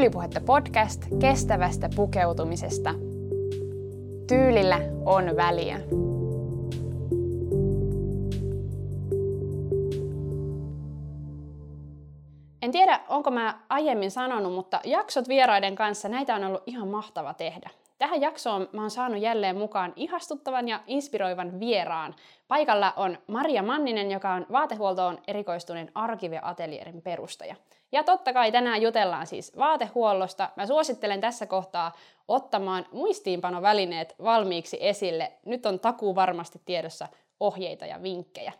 Tyylipuhetta podcast kestävästä pukeutumisesta. Tyylillä on väliä. En tiedä, onko mä aiemmin sanonut, mutta jaksot vieraiden kanssa näitä on ollut ihan mahtava tehdä. Tähän jaksoon mä oon saanut jälleen mukaan ihastuttavan ja inspiroivan vieraan. Paikalla on Maria Manninen, joka on vaatehuoltoon erikoistuneen Arkive-atelierin perustaja. Ja totta kai tänään jutellaan siis vaatehuollosta. Mä suosittelen tässä kohtaa ottamaan muistiinpanovälineet valmiiksi esille. Nyt on takuu varmasti tiedossa ohjeita ja vinkkejä.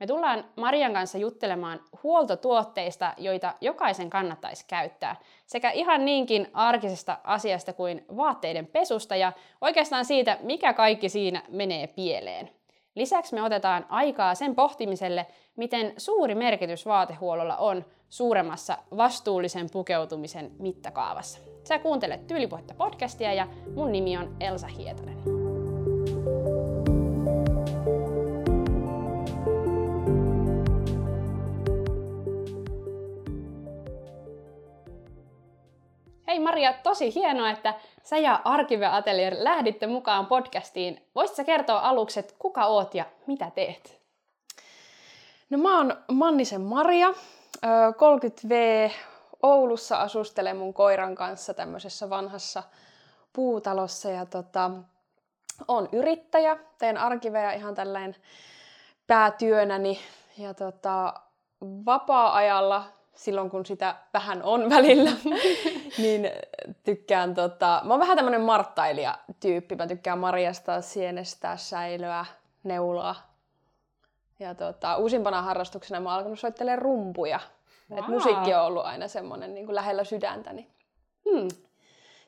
Me tullaan Marian kanssa juttelemaan huoltotuotteista, joita jokaisen kannattaisi käyttää, sekä ihan niinkin arkisesta asiasta kuin vaatteiden pesusta ja oikeastaan siitä, mikä kaikki siinä menee pieleen. Lisäksi me otetaan aikaa sen pohtimiselle, miten suuri merkitys vaatehuollolla on suuremmassa vastuullisen pukeutumisen mittakaavassa. Sä kuuntelet Tyylipuhetta podcastia ja mun nimi on Elsa Hietanen. Hei Maria, tosi hienoa, että sä ja Arkive Atelier lähditte mukaan podcastiin. Voisitko kertoa aluksi, että kuka oot ja mitä teet? No mä oon Mannisen Maria, 30V Oulussa asustelen mun koiran kanssa tämmöisessä vanhassa puutalossa ja tota, on yrittäjä, teen arkiveja ihan tälleen päätyönäni ja tota, vapaa-ajalla silloin kun sitä vähän on välillä, niin tykkään tota, mä oon vähän tämmönen marttailija-tyyppi. Mä tykkään marjastaa, sienestää, säilöä, neulaa. Ja tota, uusimpana harrastuksena mä oon alkanut soittelemaan rumpuja. Wow. Et musiikki on ollut aina semmonen niin kuin lähellä sydäntäni. Hmm.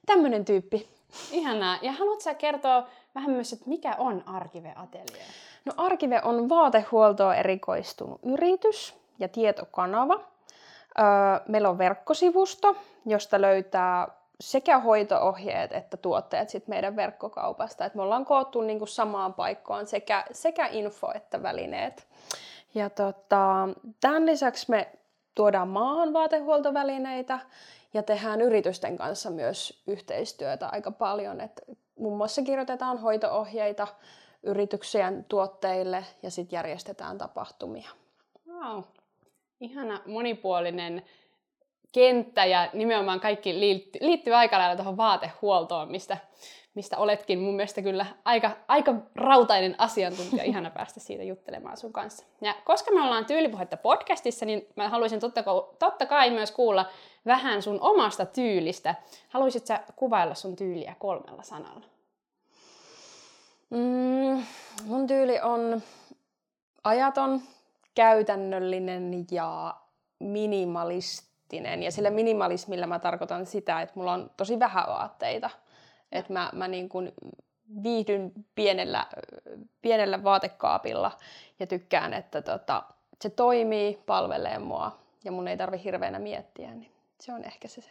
Tämmönen tyyppi. Ihanaa. Ja haluatko sä kertoa vähän myös, että mikä on Arkive Atelier? No Arkive on vaatehuoltoon erikoistunut yritys ja tietokanava – meillä on verkkosivusto, josta löytää sekä hoitoohjeet että tuotteet sit meidän verkkokaupasta. Et me ollaan koottu niinku samaan paikkaan sekä, sekä info että välineet. Ja tota, tämän lisäksi me tuodaan maahan vaatehuoltovälineitä ja tehdään yritysten kanssa myös yhteistyötä aika paljon. Et muun muassa kirjoitetaan hoitoohjeita yrityksien tuotteille ja sitten järjestetään tapahtumia. Wow ihana monipuolinen kenttä ja nimenomaan kaikki liittyy, liittyy aika lailla tuohon vaatehuoltoon, mistä, mistä oletkin mun mielestä kyllä aika, aika rautainen asiantuntija. Ihana päästä siitä juttelemaan sun kanssa. Ja koska me ollaan Tyylipuhetta podcastissa, niin mä haluaisin totta, totta kai myös kuulla vähän sun omasta tyylistä. Haluaisit sä kuvailla sun tyyliä kolmella sanalla? Mm, mun tyyli on ajaton, käytännöllinen ja minimalistinen. Ja sillä minimalismilla mä tarkoitan sitä, että mulla on tosi vähän vaatteita. Että mä, mä niin kuin viihdyn pienellä, pienellä vaatekaapilla ja tykkään, että tota, se toimii, palvelee mua ja mun ei tarvi hirveänä miettiä. Niin se on ehkä se, se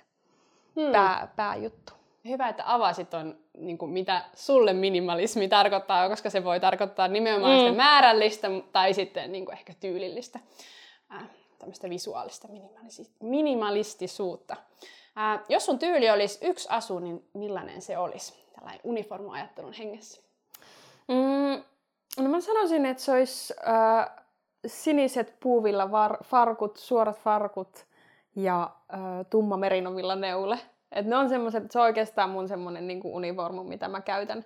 hmm. pää, pääjuttu. Hyvä, että avasit on, niin kuin, mitä sulle minimalismi tarkoittaa, koska se voi tarkoittaa nimenomaan mm. sitä määrällistä tai sitten niin kuin, ehkä tyylillistä, äh, tämmöistä visuaalista minimalistisuutta. Äh, jos sun tyyli olisi yksi asu, niin millainen se olisi tällainen uniformuajattelun hengessä? Mm, no mä sanoisin, että se olisi äh, siniset puuvilla var- farkut, suorat farkut ja äh, tumma merinovilla neule. Et ne on semmoiset, se on oikeastaan mun semmoinen niin univormu, mitä mä käytän,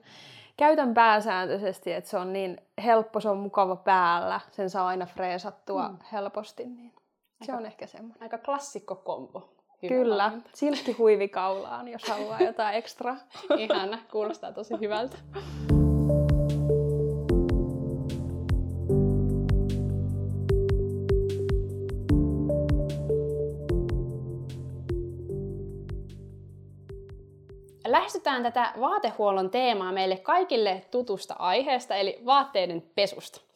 käytän pääsääntöisesti, että se on niin helppo, se on mukava päällä, sen saa aina freesattua mm. helposti, niin se on ehkä semmoinen. Aika klassikko kombo. Hyvä Kyllä, silkki huivi kaulaan, jos haluaa jotain ekstra. Ihana, kuulostaa tosi hyvältä. Lähestytään tätä vaatehuollon teemaa meille kaikille tutusta aiheesta, eli vaatteiden pesusta.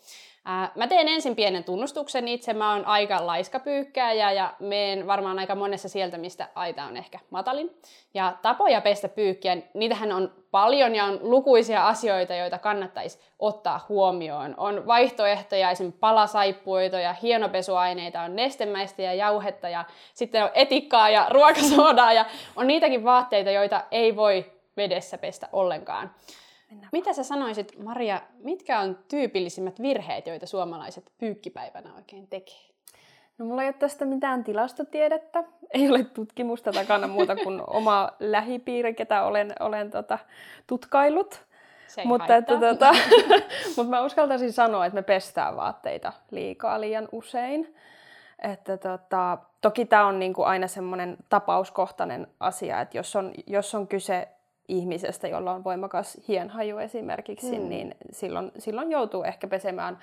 Ää, mä teen ensin pienen tunnustuksen itse. Mä oon aika laiska pyykkääjä ja meen varmaan aika monessa sieltä, mistä aita on ehkä matalin. Ja tapoja pestä pyykkiä, niitähän on paljon ja on lukuisia asioita, joita kannattaisi ottaa huomioon. On vaihtoehtoja, esimerkiksi palasaippuita ja hienopesuaineita, on nestemäistä ja jauhetta ja sitten on etikkaa ja ruokasodaa ja on niitäkin vaatteita, joita ei voi vedessä pestä ollenkaan. Mennään Mitä sä sanoisit, Maria, mitkä on tyypillisimmät virheet, joita suomalaiset pyykkipäivänä oikein tekee? No mulla ei ole tästä mitään tilastotiedettä, ei ole tutkimusta takana muuta kuin oma lähipiiri, ketä olen, olen tota, tutkaillut. mutta, että, tota, mutta mä uskaltaisin sanoa, että me pestään vaatteita liikaa liian usein. Että tota, toki tämä on niinku aina semmoinen tapauskohtainen asia, että jos on, jos on kyse ihmisestä, jolla on voimakas hienhaju esimerkiksi, hmm. niin silloin, silloin joutuu ehkä pesemään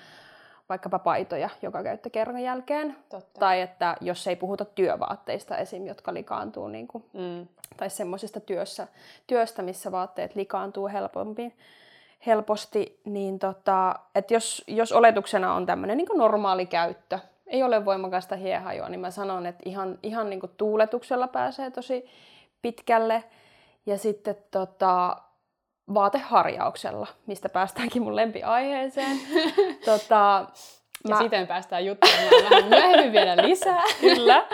vaikkapa paitoja joka käyttökerran jälkeen. Totta. Tai että jos ei puhuta työvaatteista esim., jotka likaantuu, niin kuin, mm. tai semmoisesta työssä, työstä, missä vaatteet likaantuu helpompi, helposti, niin tota, että jos, jos oletuksena on tämmöinen niin normaali käyttö, ei ole voimakasta hiehajua, niin mä sanon, että ihan, ihan niin kuin tuuletuksella pääsee tosi pitkälle. Ja sitten tota, vaateharjauksella, mistä päästäänkin mun lempiaiheeseen. tota, ja mä... siten päästään juttelemaan vähän myöhemmin vielä lisää. Kyllä.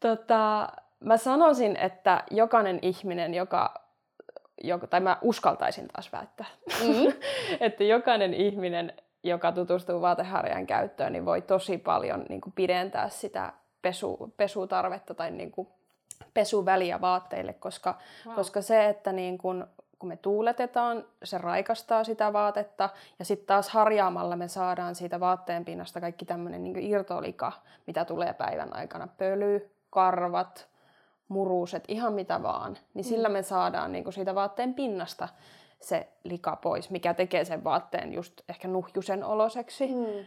Tota, mä sanoisin, että jokainen ihminen, joka, joka tai mä uskaltaisin taas väittää, mm-hmm. että jokainen ihminen, joka tutustuu vaateharjan käyttöön, niin voi tosi paljon niin kuin pidentää sitä pesu, pesutarvetta tai niin kuin pesuväliä vaatteille, koska, wow. koska se, että niin kun, kun me tuuletetaan, se raikastaa sitä vaatetta ja sitten taas harjaamalla me saadaan siitä vaatteen pinnasta kaikki tämmöinen niin irtolika, mitä tulee päivän aikana, pöly, karvat, muruset, ihan mitä vaan, niin sillä mm. me saadaan niin siitä vaatteen pinnasta se lika pois, mikä tekee sen vaatteen just ehkä nuhjusen oloseksi. Mm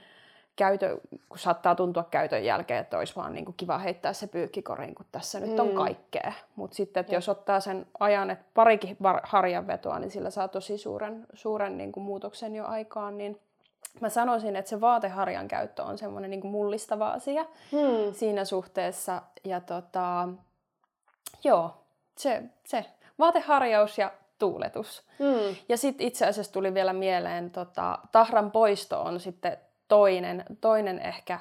käytö, kun saattaa tuntua käytön jälkeen, että olisi vaan niin kuin kiva heittää se pyykkikoriin, kun tässä nyt on mm. kaikkea. Mutta sitten, että jos ottaa sen ajan, että parikin harjanvetoa, niin sillä saa tosi suuren, suuren niin kuin muutoksen jo aikaan, niin mä sanoisin, että se vaateharjan käyttö on semmoinen niin mullistava asia mm. siinä suhteessa. Ja tota, joo, se, se vaateharjaus ja tuuletus. Mm. Ja sitten itse asiassa tuli vielä mieleen, tota, tahran poisto on sitten toinen, toinen ehkä,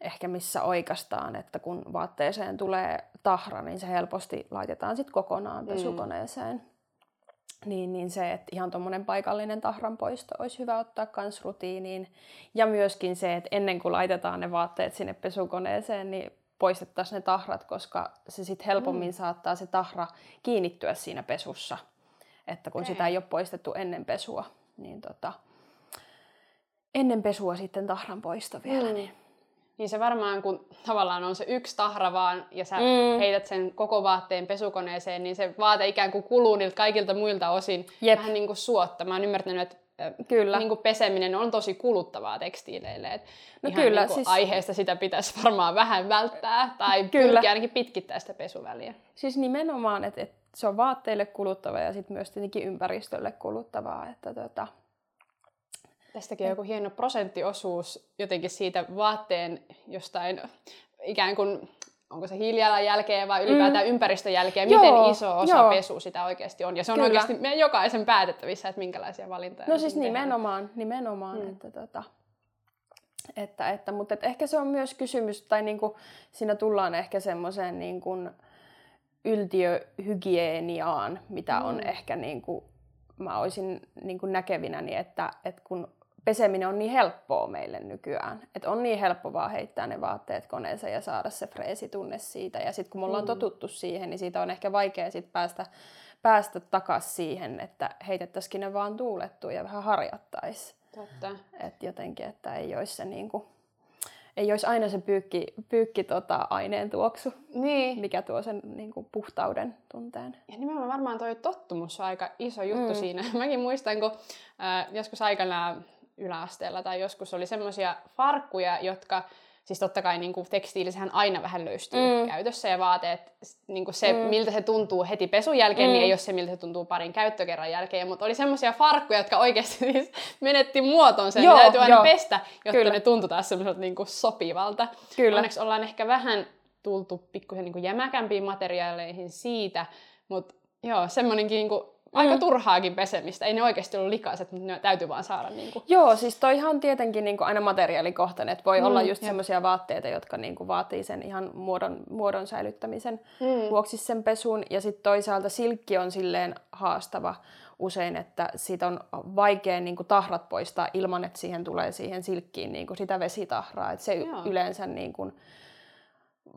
ehkä missä oikeastaan, että kun vaatteeseen tulee tahra, niin se helposti laitetaan sitten kokonaan pesukoneeseen. Mm. Niin, niin se, että ihan tuommoinen paikallinen tahran poisto olisi hyvä ottaa kans rutiiniin. Ja myöskin se, että ennen kuin laitetaan ne vaatteet sinne pesukoneeseen, niin poistettaisiin ne tahrat, koska se sitten helpommin mm. saattaa se tahra kiinnittyä siinä pesussa. Että kun okay. sitä ei ole poistettu ennen pesua, niin tota, ennen pesua sitten tahran poisto vielä. Mm. Niin. niin se varmaan, kun tavallaan on se yksi tahra vaan ja sä mm. heität sen koko vaatteen pesukoneeseen, niin se vaate ikään kuin kuluu niiltä kaikilta muilta osin Jep. vähän niin kuin suotta. Mä oon ymmärtänyt, että Kyllä. Niin kuin peseminen on tosi kuluttavaa tekstiileille. Et no ihan kyllä, niin kuin siis... aiheesta sitä pitäisi varmaan vähän välttää tai kyllä. pyrkiä ainakin pitkittää sitä pesuväliä. Siis nimenomaan, että, että se on vaatteille kuluttava ja sitten myös tietenkin ympäristölle kuluttavaa. Että tota, Tästäkin on joku hieno prosenttiosuus jotenkin siitä vaatteen jostain ikään kuin onko se hiilijalanjälkeen vai ylipäätään mm. ympäristön jälkeen, miten joo, iso osa joo. pesu sitä oikeasti on. Ja se on Kyllä. oikeasti meidän jokaisen päätettävissä, että minkälaisia valintoja No siis nimenomaan, tehdään. nimenomaan mm. että, tota, että, että, mutta että ehkä se on myös kysymys, tai niin kuin, siinä tullaan ehkä semmoiseen niin kuin yltiöhygieniaan, mitä mm. on ehkä niin kuin, mä olisin niin kuin näkevinäni, että, että kun peseminen on niin helppoa meille nykyään. Että on niin helppo vaan heittää ne vaatteet koneeseen ja saada se freesitunne siitä. Ja sitten kun me ollaan mm. totuttu siihen, niin siitä on ehkä vaikea sit päästä, päästä takaisin siihen, että heitettäisikin ne vaan tuulettua ja vähän harjattaisiin. Totta. Et jotenkin, että ei olisi se niinku, ei olisi aina se pyykki, pyykki tota, aineen tuoksu, niin. mikä tuo sen niin kuin, puhtauden tunteen. Ja nimenomaan varmaan tuo tottumus on aika iso juttu mm. siinä. Mäkin muistan, kun äh, joskus aikanaan yläasteella tai joskus oli semmoisia farkkuja, jotka siis totta kai niin kuin tekstiilisehän aina vähän löystyy mm. käytössä ja vaateet, niin kuin se mm. miltä se tuntuu heti pesun jälkeen, niin mm. niin ei ole se miltä se tuntuu parin käyttökerran jälkeen, mutta oli semmoisia farkkuja, jotka oikeasti siis menetti muotonsa ja täytyy aina jo. pestä, jotta Kyllä. ne tuntui taas semmoiselta niin kuin sopivalta. Kyllä. Onneksi ollaan ehkä vähän tultu pikkusen niin jämäkämpiin materiaaleihin siitä, mutta joo, semmoinenkin niin kuin aika mm. turhaakin pesemistä. Ei ne oikeasti ollut likaiset, mutta ne täytyy vaan saada. Niin kuin. Joo, siis toihan on tietenkin niin kuin aina materiaalikohtainen. Että voi mm, olla just semmoisia vaatteita, jotka niin kuin vaatii sen ihan muodon, muodon säilyttämisen mm. vuoksi sen pesun. Ja sitten toisaalta silkki on silleen haastava usein, että siitä on vaikea niin kuin tahrat poistaa ilman, että siihen tulee siihen silkkiin niin kuin sitä vesitahraa. Että se Joo. yleensä niin kuin,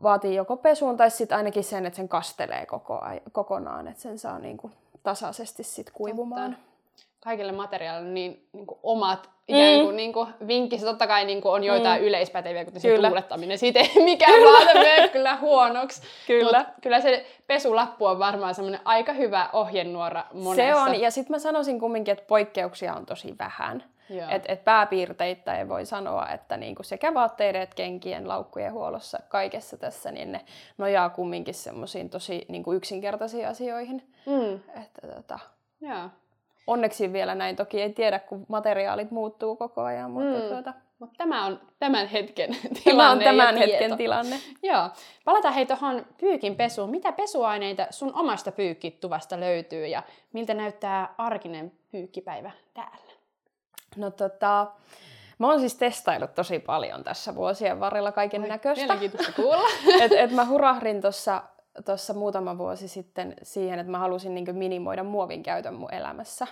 vaatii joko pesuun tai sitten ainakin sen, että sen kastelee koko, kokonaan, että sen saa niin kuin tasaisesti sit kuivumaan. Totta. Kaikille materiaalille niin, niin kuin omat ikään kuin, mm. niin kuin vinkki. Totta kai niin kuin on joitain mm. yleispäteviä, kuten se kyllä. tuulettaminen. Siitä ei mikään vaate mene kyllä huonoksi. Kyllä. Mut kyllä se pesulappu on varmaan semmoinen aika hyvä ohjenuora monessa. Se on, ja sitten mä sanoisin kumminkin, että poikkeuksia on tosi vähän. Et, et pääpiirteitä ei voi sanoa, että niinku sekä vaatteiden että kenkien, laukkujen huollossa, kaikessa tässä, niin ne nojaa kumminkin semmoisiin tosi niinku yksinkertaisiin asioihin. Mm. Että, tota, Joo. Onneksi vielä näin, toki ei tiedä, kun materiaalit muuttuu koko ajan, mutta mm. tuota, mutta tämä on tämän hetken tilanne Tämä on tämän hetken tilanne. Joo. Palataan hei tuohon pyykin pesuun. Mitä pesuaineita sun omasta pyykkituvasta löytyy ja miltä näyttää arkinen pyykkipäivä täällä? No tota, Mä oon siis testaillut tosi paljon tässä vuosien varrella kaiken näköistä. Mielenkiintoista kuulla. et, et mä hurahdin tuossa tossa muutama vuosi sitten siihen, että mä halusin niinku minimoida muovin käytön mun elämässä.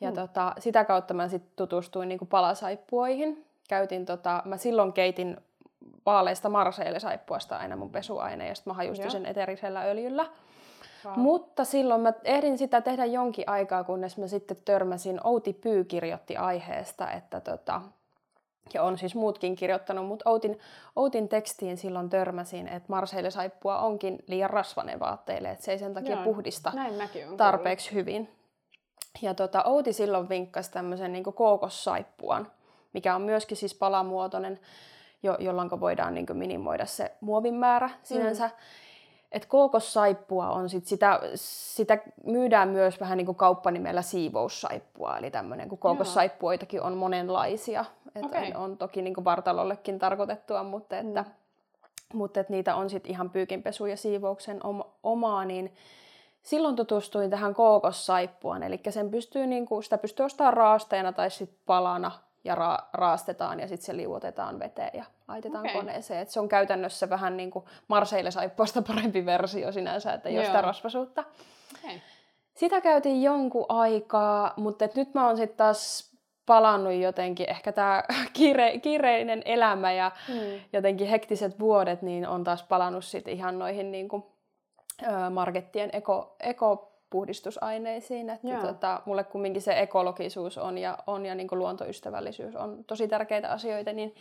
Ja mm. tota, sitä kautta mä sitten tutustuin niinku palasaippuoihin. Käytin tota, mä silloin keitin vaaleista marseillesaippuasta aina mun pesuaine ja sitten mä hajustin sen eterisellä öljyllä. Mutta silloin mä ehdin sitä tehdä jonkin aikaa, kunnes mä sitten törmäsin, Outi Pyy kirjoitti aiheesta, että tota, ja on siis muutkin kirjoittanut, mutta Outin, Outin tekstiin silloin törmäsin, että Marseille-saippua onkin liian rasvainen vaatteille, että se ei sen takia Joo, puhdista tarpeeksi kuullut. hyvin. Ja tota, Outi silloin vinkkasi tämmöisen niin kookossaippuan, mikä on myöskin siis palamuotoinen, jo, jolloin voidaan niin minimoida se muovin määrä sinänsä. Mm. Et kookossaippua on sit sitä, sitä myydään myös vähän niin kuin kauppanimellä siivoussaippua, eli tämmöinen, kun kookossaippuoitakin on monenlaisia. Et okay. on, toki niin kuin vartalollekin tarkoitettua, mutta että, mm. mutta että niitä on sitten ihan pyykinpesu ja siivouksen oma, omaa, niin silloin tutustuin tähän kookossaippuaan, eli sen pystyy, niin kuin, sitä pystyy ostamaan raasteena tai sitten palana ja ra- raastetaan ja sitten se liuotetaan veteen ja laitetaan okay. koneeseen. Et se on käytännössä vähän niin kuin Marseille saippuasta parempi versio sinänsä, että ei ole sitä rasvasuutta. Okay. Sitä käytiin jonkun aikaa, mutta et nyt mä oon sitten taas palannut jotenkin, ehkä tämä kiire, kiireinen elämä ja hmm. jotenkin hektiset vuodet, niin on taas palannut sitten ihan noihin niin kuin, markettien eko, eko puhdistusaineisiin. Että tota, mulle kumminkin se ekologisuus on ja, on ja niin luontoystävällisyys on tosi tärkeitä asioita, niin,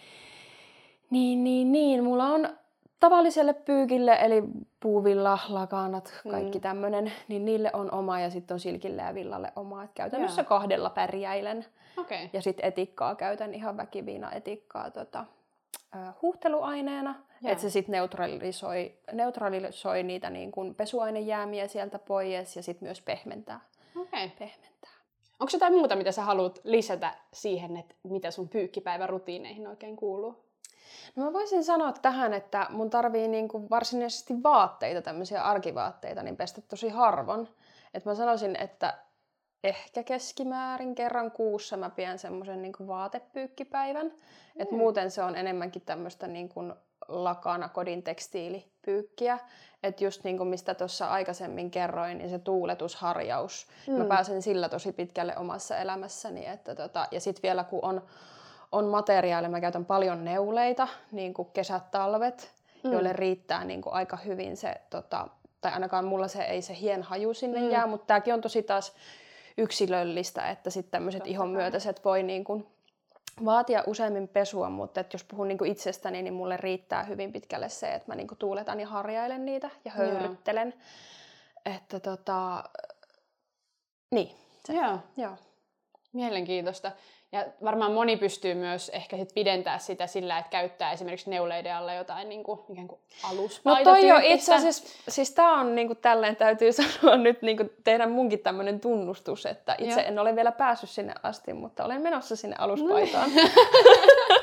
niin, niin, niin mulla on tavalliselle pyykille, eli puuvilla, lakanat, kaikki mm. tämmöinen, niin niille on oma ja sitten on silkille ja villalle oma. Et käytännössä Joo. kahdella pärjäilen. Okay. Ja sitten etikkaa käytän ihan väkiviina etikkaa tota, huuhteluaineena, että se sitten neutralisoi, neutralisoi niitä niin kun pesuainejäämiä sieltä pois ja sitten myös pehmentää. Okay. pehmentää. Onko jotain muuta, mitä sä haluat lisätä siihen, että mitä sun pyykkipäivän rutiineihin oikein kuuluu? No mä voisin sanoa tähän, että mun tarvii niin kuin varsinaisesti vaatteita, tämmöisiä arkivaatteita, niin pestä tosi harvon. Et mä sanoisin, että ehkä keskimäärin kerran kuussa mä pidän semmoisen niin vaatepyykkipäivän. Mm. Et muuten se on enemmänkin tämmöistä niin kuin lakana kodin tekstiilipyykkiä. Että just niin kuin mistä tuossa aikaisemmin kerroin, niin se tuuletusharjaus. Mm. Mä pääsen sillä tosi pitkälle omassa elämässäni. Että tota, ja sitten vielä kun on, on materiaaleja, mä käytän paljon neuleita, niin kuin kesät, talvet, mm. joille riittää niin kuin aika hyvin se, tota, tai ainakaan mulla se ei se hien haju sinne mm. jää, mutta tämäkin on tosi taas yksilöllistä, että sitten tämmöiset ihonmyötäiset voi niin kuin vaatia useammin pesua, mutta että jos puhun niin kuin itsestäni, niin mulle riittää hyvin pitkälle se, että mä niin kuin tuuletan ja harjailen niitä ja höyryttelen. Joo. Että tota, niin. Se. Joo. Joo. Mielenkiintoista. Ja varmaan moni pystyy myös ehkä sit pidentää sitä sillä, että käyttää esimerkiksi neuleiden alla jotain niin kuin, ikään kuin No toi jo itse asiassa, siis tää on niin kuin tälleen täytyy sanoa nyt niin kuin tehdä munkin tämmöinen tunnustus, että itse Joo. en ole vielä päässyt sinne asti, mutta olen menossa sinne aluspaitaan. No.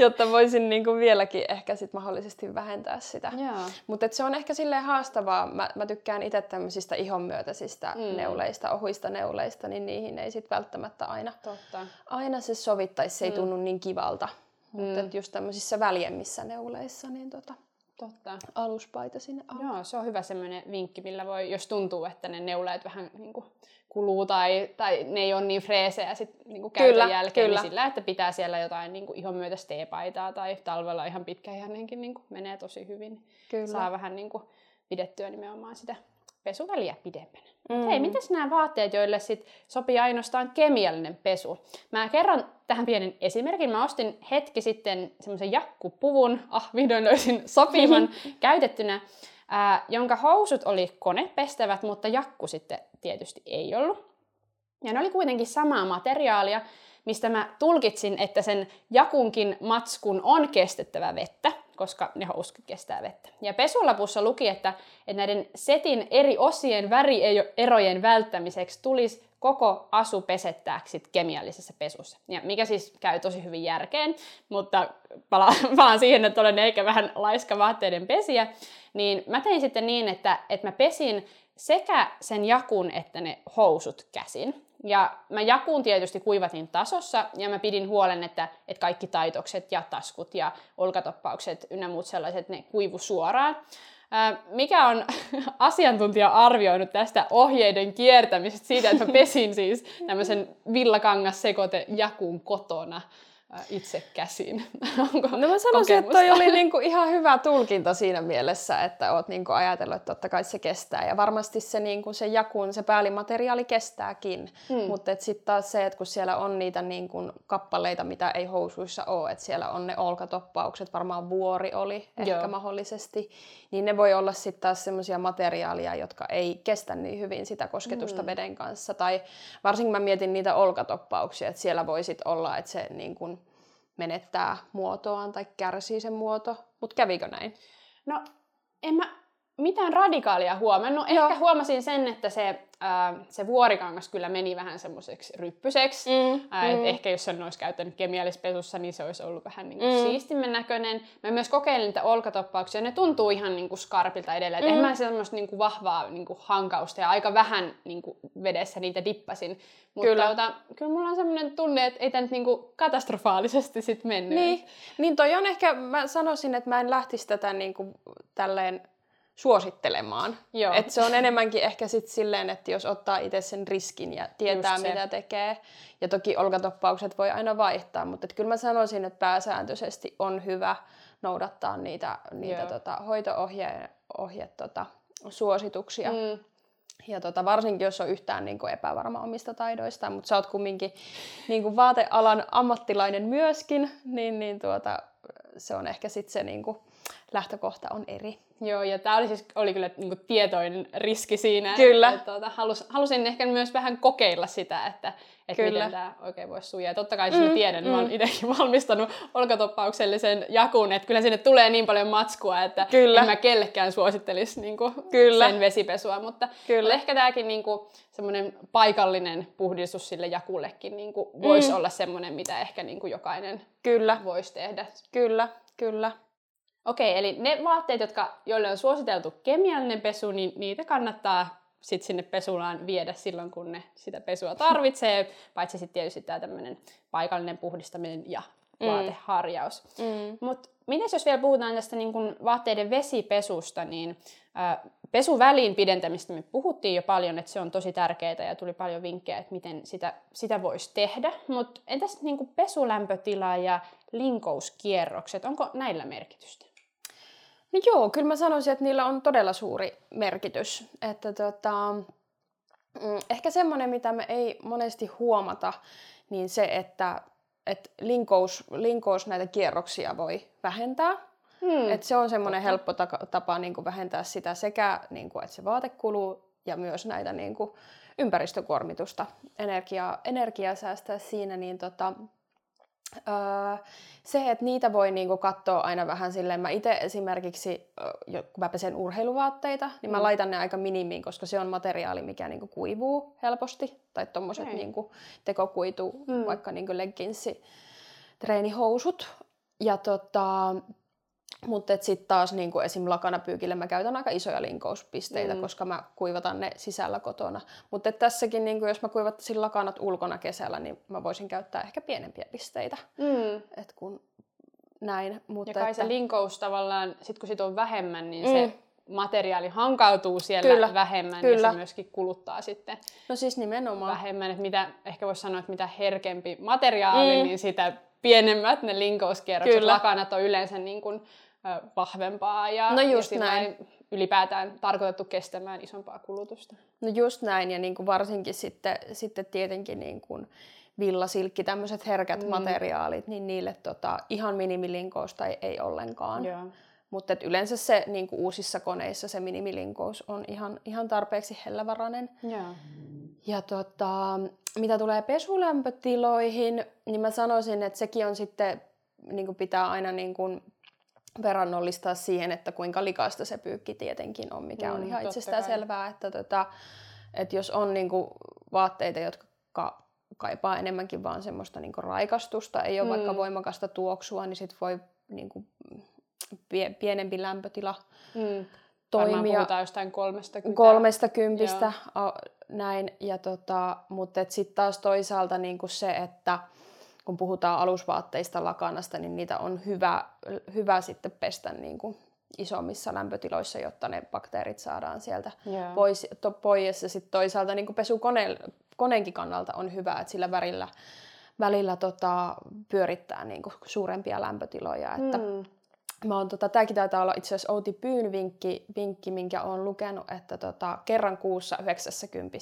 jotta voisin niin kuin vieläkin ehkä sit mahdollisesti vähentää sitä. Mutta se on ehkä silleen haastavaa. Mä, mä tykkään itse tämmöisistä ihonmyötäisistä mm. neuleista, ohuista neuleista, niin niihin ei sit välttämättä aina, Totta. aina se sovittaisi. Se ei mm. tunnu niin kivalta. Mm. Mutta just tämmöisissä väljemmissä neuleissa, niin tota, Totta. aluspaita sinne alle. Joo, se on hyvä semmoinen vinkki, millä voi, jos tuntuu, että ne neuleet vähän niin kuin kuluu tai, tai ne ei ole niin freesejä sit, niin kuin käytön kyllä, jälkeen, niin kyllä. niin sillä, että pitää siellä jotain niin kuin ihon myötä teepaitaa tai talvella ihan pitkäihanenkin niin kuin menee tosi hyvin. Kyllä. Saa vähän niin kuin pidettyä nimenomaan sitä pesuväliä pidempänä. Mm. Hei, mitäs nämä vaatteet, joille sit sopii ainoastaan kemiallinen pesu? Mä kerron tähän pienen esimerkin. Mä ostin hetki sitten semmoisen jakkupuvun, ah vihdoin löysin sopivan käytettynä, ää, jonka housut oli konepestävät, mutta jakku sitten tietysti ei ollut. Ja ne oli kuitenkin samaa materiaalia, mistä mä tulkitsin, että sen jakunkin matskun on kestettävä vettä, koska ne housut kestää vettä. Ja pesulapussa luki, että, että näiden setin eri osien värierojen välttämiseksi tulisi koko asu pesettääksi kemiallisessa pesussa. Ja mikä siis käy tosi hyvin järkeen, mutta palaan, palaan siihen, että olen eikä vähän laiska vaatteiden pesiä, niin mä tein sitten niin, että, että mä pesin sekä sen jakun että ne housut käsin. Ja mä jakuun tietysti kuivatin tasossa ja mä pidin huolen, että, että kaikki taitokset ja taskut ja olkatoppaukset ynnä muut sellaiset, ne kuivu suoraan. Mikä on asiantuntija arvioinut tästä ohjeiden kiertämisestä siitä, että mä pesin siis tämmöisen villakangassekote jakun kotona? Itse käsin. Onko no mä sanoisin, kokemusta? että toi oli niinku ihan hyvä tulkinta siinä mielessä, että oot niinku ajatellut, että totta kai se kestää. Ja varmasti se, niinku, se jakun, se päällimateriaali kestääkin. Hmm. Mutta sitten taas se, että kun siellä on niitä niinku kappaleita, mitä ei housuissa ole, että siellä on ne olkatoppaukset, varmaan vuori oli ehkä Joo. mahdollisesti, niin ne voi olla sitten taas semmoisia materiaalia, jotka ei kestä niin hyvin sitä kosketusta hmm. veden kanssa. Tai varsinkin mä mietin niitä olkatoppauksia, että siellä voi sit olla, että se niin kun menettää muotoaan tai kärsii sen muoto. Mutta kävikö näin? No, en mä mitään radikaalia huomannut. Joo. Ehkä huomasin sen, että se ää, se vuorikangas kyllä meni vähän semmoiseksi ryppyseksi. Mm, ää, mm. ehkä jos sen olisi käyttänyt kemiallispesussa, niin se olisi ollut vähän niin kuin mm. siistimmän näköinen. Mä myös kokeilin niitä olkatoppauksia, ne tuntuu ihan niin kuin skarpilta edelleen. Mm. En mä semmoista niin kuin vahvaa niin kuin hankausta ja aika vähän niin kuin vedessä niitä dippasin. Mutta kyllä. Ota, kyllä mulla on semmoinen tunne, että ei tämä nyt niin kuin katastrofaalisesti sit mennyt. Niin. niin toi on ehkä, mä sanoisin, että mä en lähtisi tätä niin kuin tälleen suosittelemaan. Joo. Et se on enemmänkin ehkä sit silleen, että jos ottaa itse sen riskin ja tietää mitä tekee. Ja toki olkatoppaukset voi aina vaihtaa, mutta kyllä mä sanoisin, että pääsääntöisesti on hyvä noudattaa niitä, niitä tota, hoito-ohje ohje, tota, suosituksia. Mm. Ja tota, varsinkin, jos on yhtään niin kuin epävarma omista taidoista, mutta sä oot kumminkin niin kuin vaatealan ammattilainen myöskin, niin, niin tuota, se on ehkä sitten se niin kuin, lähtökohta on eri. Joo, ja tämä oli, siis, oli kyllä niin kuin, tietoinen riski siinä. Kyllä. Että, tuota, halus, halusin ehkä myös vähän kokeilla sitä, että, että kyllä. miten tämä oikein voisi sujaa. Totta kai siis mm, mä tiedän, mm. mä oon mm. itsekin valmistanut olkatoppauksellisen jakun, että kyllä sinne tulee niin paljon matskua, että kyllä. en mä kellekään suosittelisi niin kuin, kyllä. sen vesipesua. Mutta kyllä. ehkä tämäkin niin kuin, semmoinen paikallinen puhdistus sille jakullekin niin kuin, voisi mm. olla semmoinen, mitä ehkä niin kuin, jokainen kyllä. voisi tehdä. Kyllä, kyllä. Okei, eli ne vaatteet, jotka, joille on suositeltu kemiallinen pesu, niin niitä kannattaa sitten sinne pesulaan viedä silloin, kun ne sitä pesua tarvitsee, paitsi sitten tietysti tämä tämmöinen paikallinen puhdistaminen ja mm. vaateharjaus. Mm. Mutta miten jos vielä puhutaan tästä niin kun vaatteiden vesipesusta, niin ä, pesuvälin pidentämistä me puhuttiin jo paljon, että se on tosi tärkeää ja tuli paljon vinkkejä, että miten sitä, sitä voisi tehdä. Mutta entäs niin pesulämpötila ja linkouskierrokset, onko näillä merkitystä? No joo, kyllä mä sanoisin, että niillä on todella suuri merkitys. Että tota, mm, ehkä semmoinen, mitä me ei monesti huomata, niin se, että et linkous, linkous näitä kierroksia voi vähentää. Hmm. Et se on semmoinen helppo tapa niin kuin vähentää sitä sekä, niin kuin, että se vaate kuluu ja myös näitä niin kuin, ympäristökuormitusta, energiaa, energiaa säästää siinä, niin tota, Öö, se, että niitä voi niinku katsoa aina vähän silleen, mä itse esimerkiksi, kun mä pesen urheiluvaatteita, niin mä mm. laitan ne aika minimiin, koska se on materiaali, mikä niinku kuivuu helposti, tai tommoset okay. niinku tekokuitu, mm. vaikka niinku legginssi, treenihousut. Ja tota, mutta sitten taas niin kuin esim. lakanapyykille mä käytän aika isoja linkouspisteitä, mm. koska mä kuivatan ne sisällä kotona. Mutta tässäkin, niin kuin jos mä kuivattaisin lakanat ulkona kesällä, niin mä voisin käyttää ehkä pienempiä pisteitä. Mm. Et kun näin. Mutta ja kai että... se linkous tavallaan, sit kun sit on vähemmän, niin mm. se materiaali hankautuu siellä kyllä, vähemmän kyllä. ja se myöskin kuluttaa sitten no siis nimenomaan. vähemmän. Että mitä, ehkä voisi sanoa, että mitä herkempi materiaali, mm. niin sitä pienemmät ne linkouskierrokset. Kyllä. Lakanat on yleensä niin kuin vahvempaa ja, no just ja näin. ylipäätään tarkoitettu kestämään isompaa kulutusta. No just näin ja niin kuin varsinkin sitten, sitten tietenkin niin kuin villasilkki, tämmöiset herkät mm. materiaalit, niin niille tota, ihan minimilinkousta ei, ei ollenkaan. Joo. Mutta yleensä se niin kuin uusissa koneissa se minimilinkous on ihan, ihan tarpeeksi hellävarainen. Joo. Ja tota, mitä tulee pesulämpötiloihin, niin mä sanoisin, että sekin on sitten, niin kuin pitää aina niin kuin verrannollistaa siihen, että kuinka likaista se pyykki tietenkin on, mikä on mm, ihan itsestään selvää, että, tota, että jos on niinku vaatteita, jotka kaipaa enemmänkin vaan semmoista niinku raikastusta, ei ole mm. vaikka voimakasta tuoksua, niin sit voi niinku, pie, pienempi lämpötila mm. toimia. Varmaan puhutaan jostain kolmesta kympistä. Kolmesta kympistä, näin. Ja tota, mutta sitten taas toisaalta niinku se, että kun puhutaan alusvaatteista lakanasta, niin niitä on hyvä, hyvä sitten pestä niin kuin isommissa lämpötiloissa, jotta ne bakteerit saadaan sieltä yeah. pois, to, pois. Ja sitten toisaalta niin kuin pesukone, koneenkin kannalta on hyvä, että sillä värillä, välillä tota, pyörittää niin kuin suurempia lämpötiloja. Että mm. Mä oon, tota, tääkin taitaa olla itse asiassa Outi Pyyn vinkki, vinkki minkä olen lukenut, että tota, kerran kuussa 90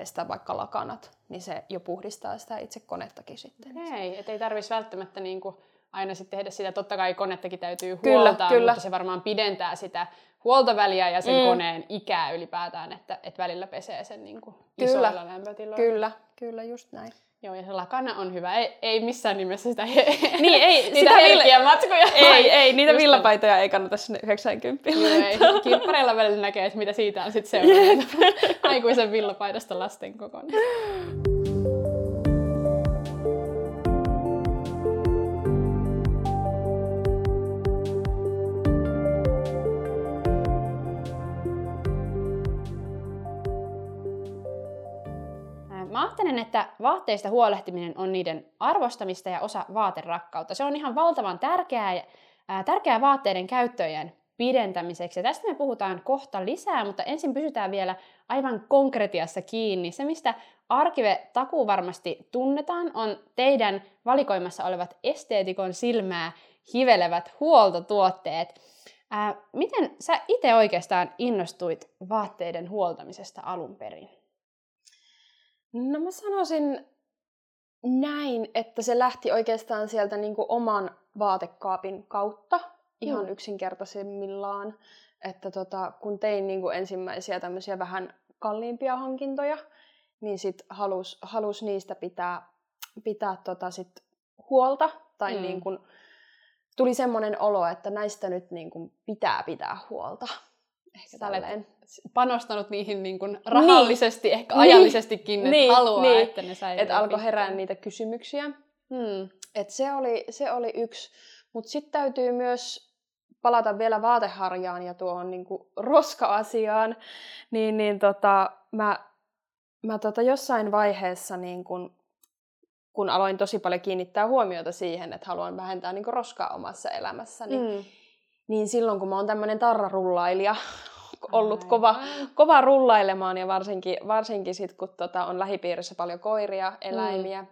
pestä vaikka lakanat, niin se jo puhdistaa sitä itse konettakin sitten. Ei, ettei tarvitsisi välttämättä niinku aina sitten tehdä sitä. Totta kai konettakin täytyy kyllä, huoltaa, kyllä. mutta se varmaan pidentää sitä huoltoväliä ja sen mm. koneen ikää ylipäätään, että, että välillä pesee sen niinku kyllä, isoilla lämpötiloilla. Kyllä, kyllä, just näin. Joo, ja se lakana on hyvä. Ei, ei missään nimessä sitä niin, ei, niitä herkkiä vill... matkoja. Ei, ei, niitä villapaitoja ei kannata sinne 90 Joo, ei. Kirppareilla välillä näkee, että mitä siitä on sitten seurannut. Aikuisen villapaidasta lasten kokonaan. Ajattelen, että vaatteista huolehtiminen on niiden arvostamista ja osa vaaterakkautta. Se on ihan valtavan tärkeää, ää, tärkeää vaatteiden käyttöjen pidentämiseksi. Ja tästä me puhutaan kohta lisää, mutta ensin pysytään vielä aivan konkretiassa kiinni. Se, mistä Arkive takuu varmasti tunnetaan, on teidän valikoimassa olevat esteetikon silmää hivelevät huoltotuotteet. Ää, miten sä itse oikeastaan innostuit vaatteiden huoltamisesta alun perin? No mä sanoisin näin, että se lähti oikeastaan sieltä niin kuin oman vaatekaapin kautta ihan mm. yksinkertaisimmillaan. Että tota, kun tein niin kuin ensimmäisiä tämmöisiä vähän kalliimpia hankintoja, niin sit halus, halus niistä pitää, pitää tota sit huolta. Tai mm. niin kuin, tuli semmoinen olo, että näistä nyt niin kuin pitää pitää huolta. Ehkä tälleen panostanut niihin niin kuin rahallisesti, niin. ehkä ajallisestikin, että niin. haluaa, niin. että ne säilyy. Että alkoi herää niitä kysymyksiä. Hmm. Et se, oli, se oli yksi. Mutta sitten täytyy myös palata vielä vaateharjaan ja tuohon niin kuin roska-asiaan. Niin, niin tota, mä, mä tota jossain vaiheessa niin kun, kun aloin tosi paljon kiinnittää huomiota siihen, että haluan vähentää niin roskaa omassa elämässäni, mm. Niin silloin kun mä oon tämmöinen tarrarullailija, ollut kova, kova rullailemaan ja varsinkin, varsinkin sit, kun tota, on lähipiirissä paljon koiria, eläimiä, mm.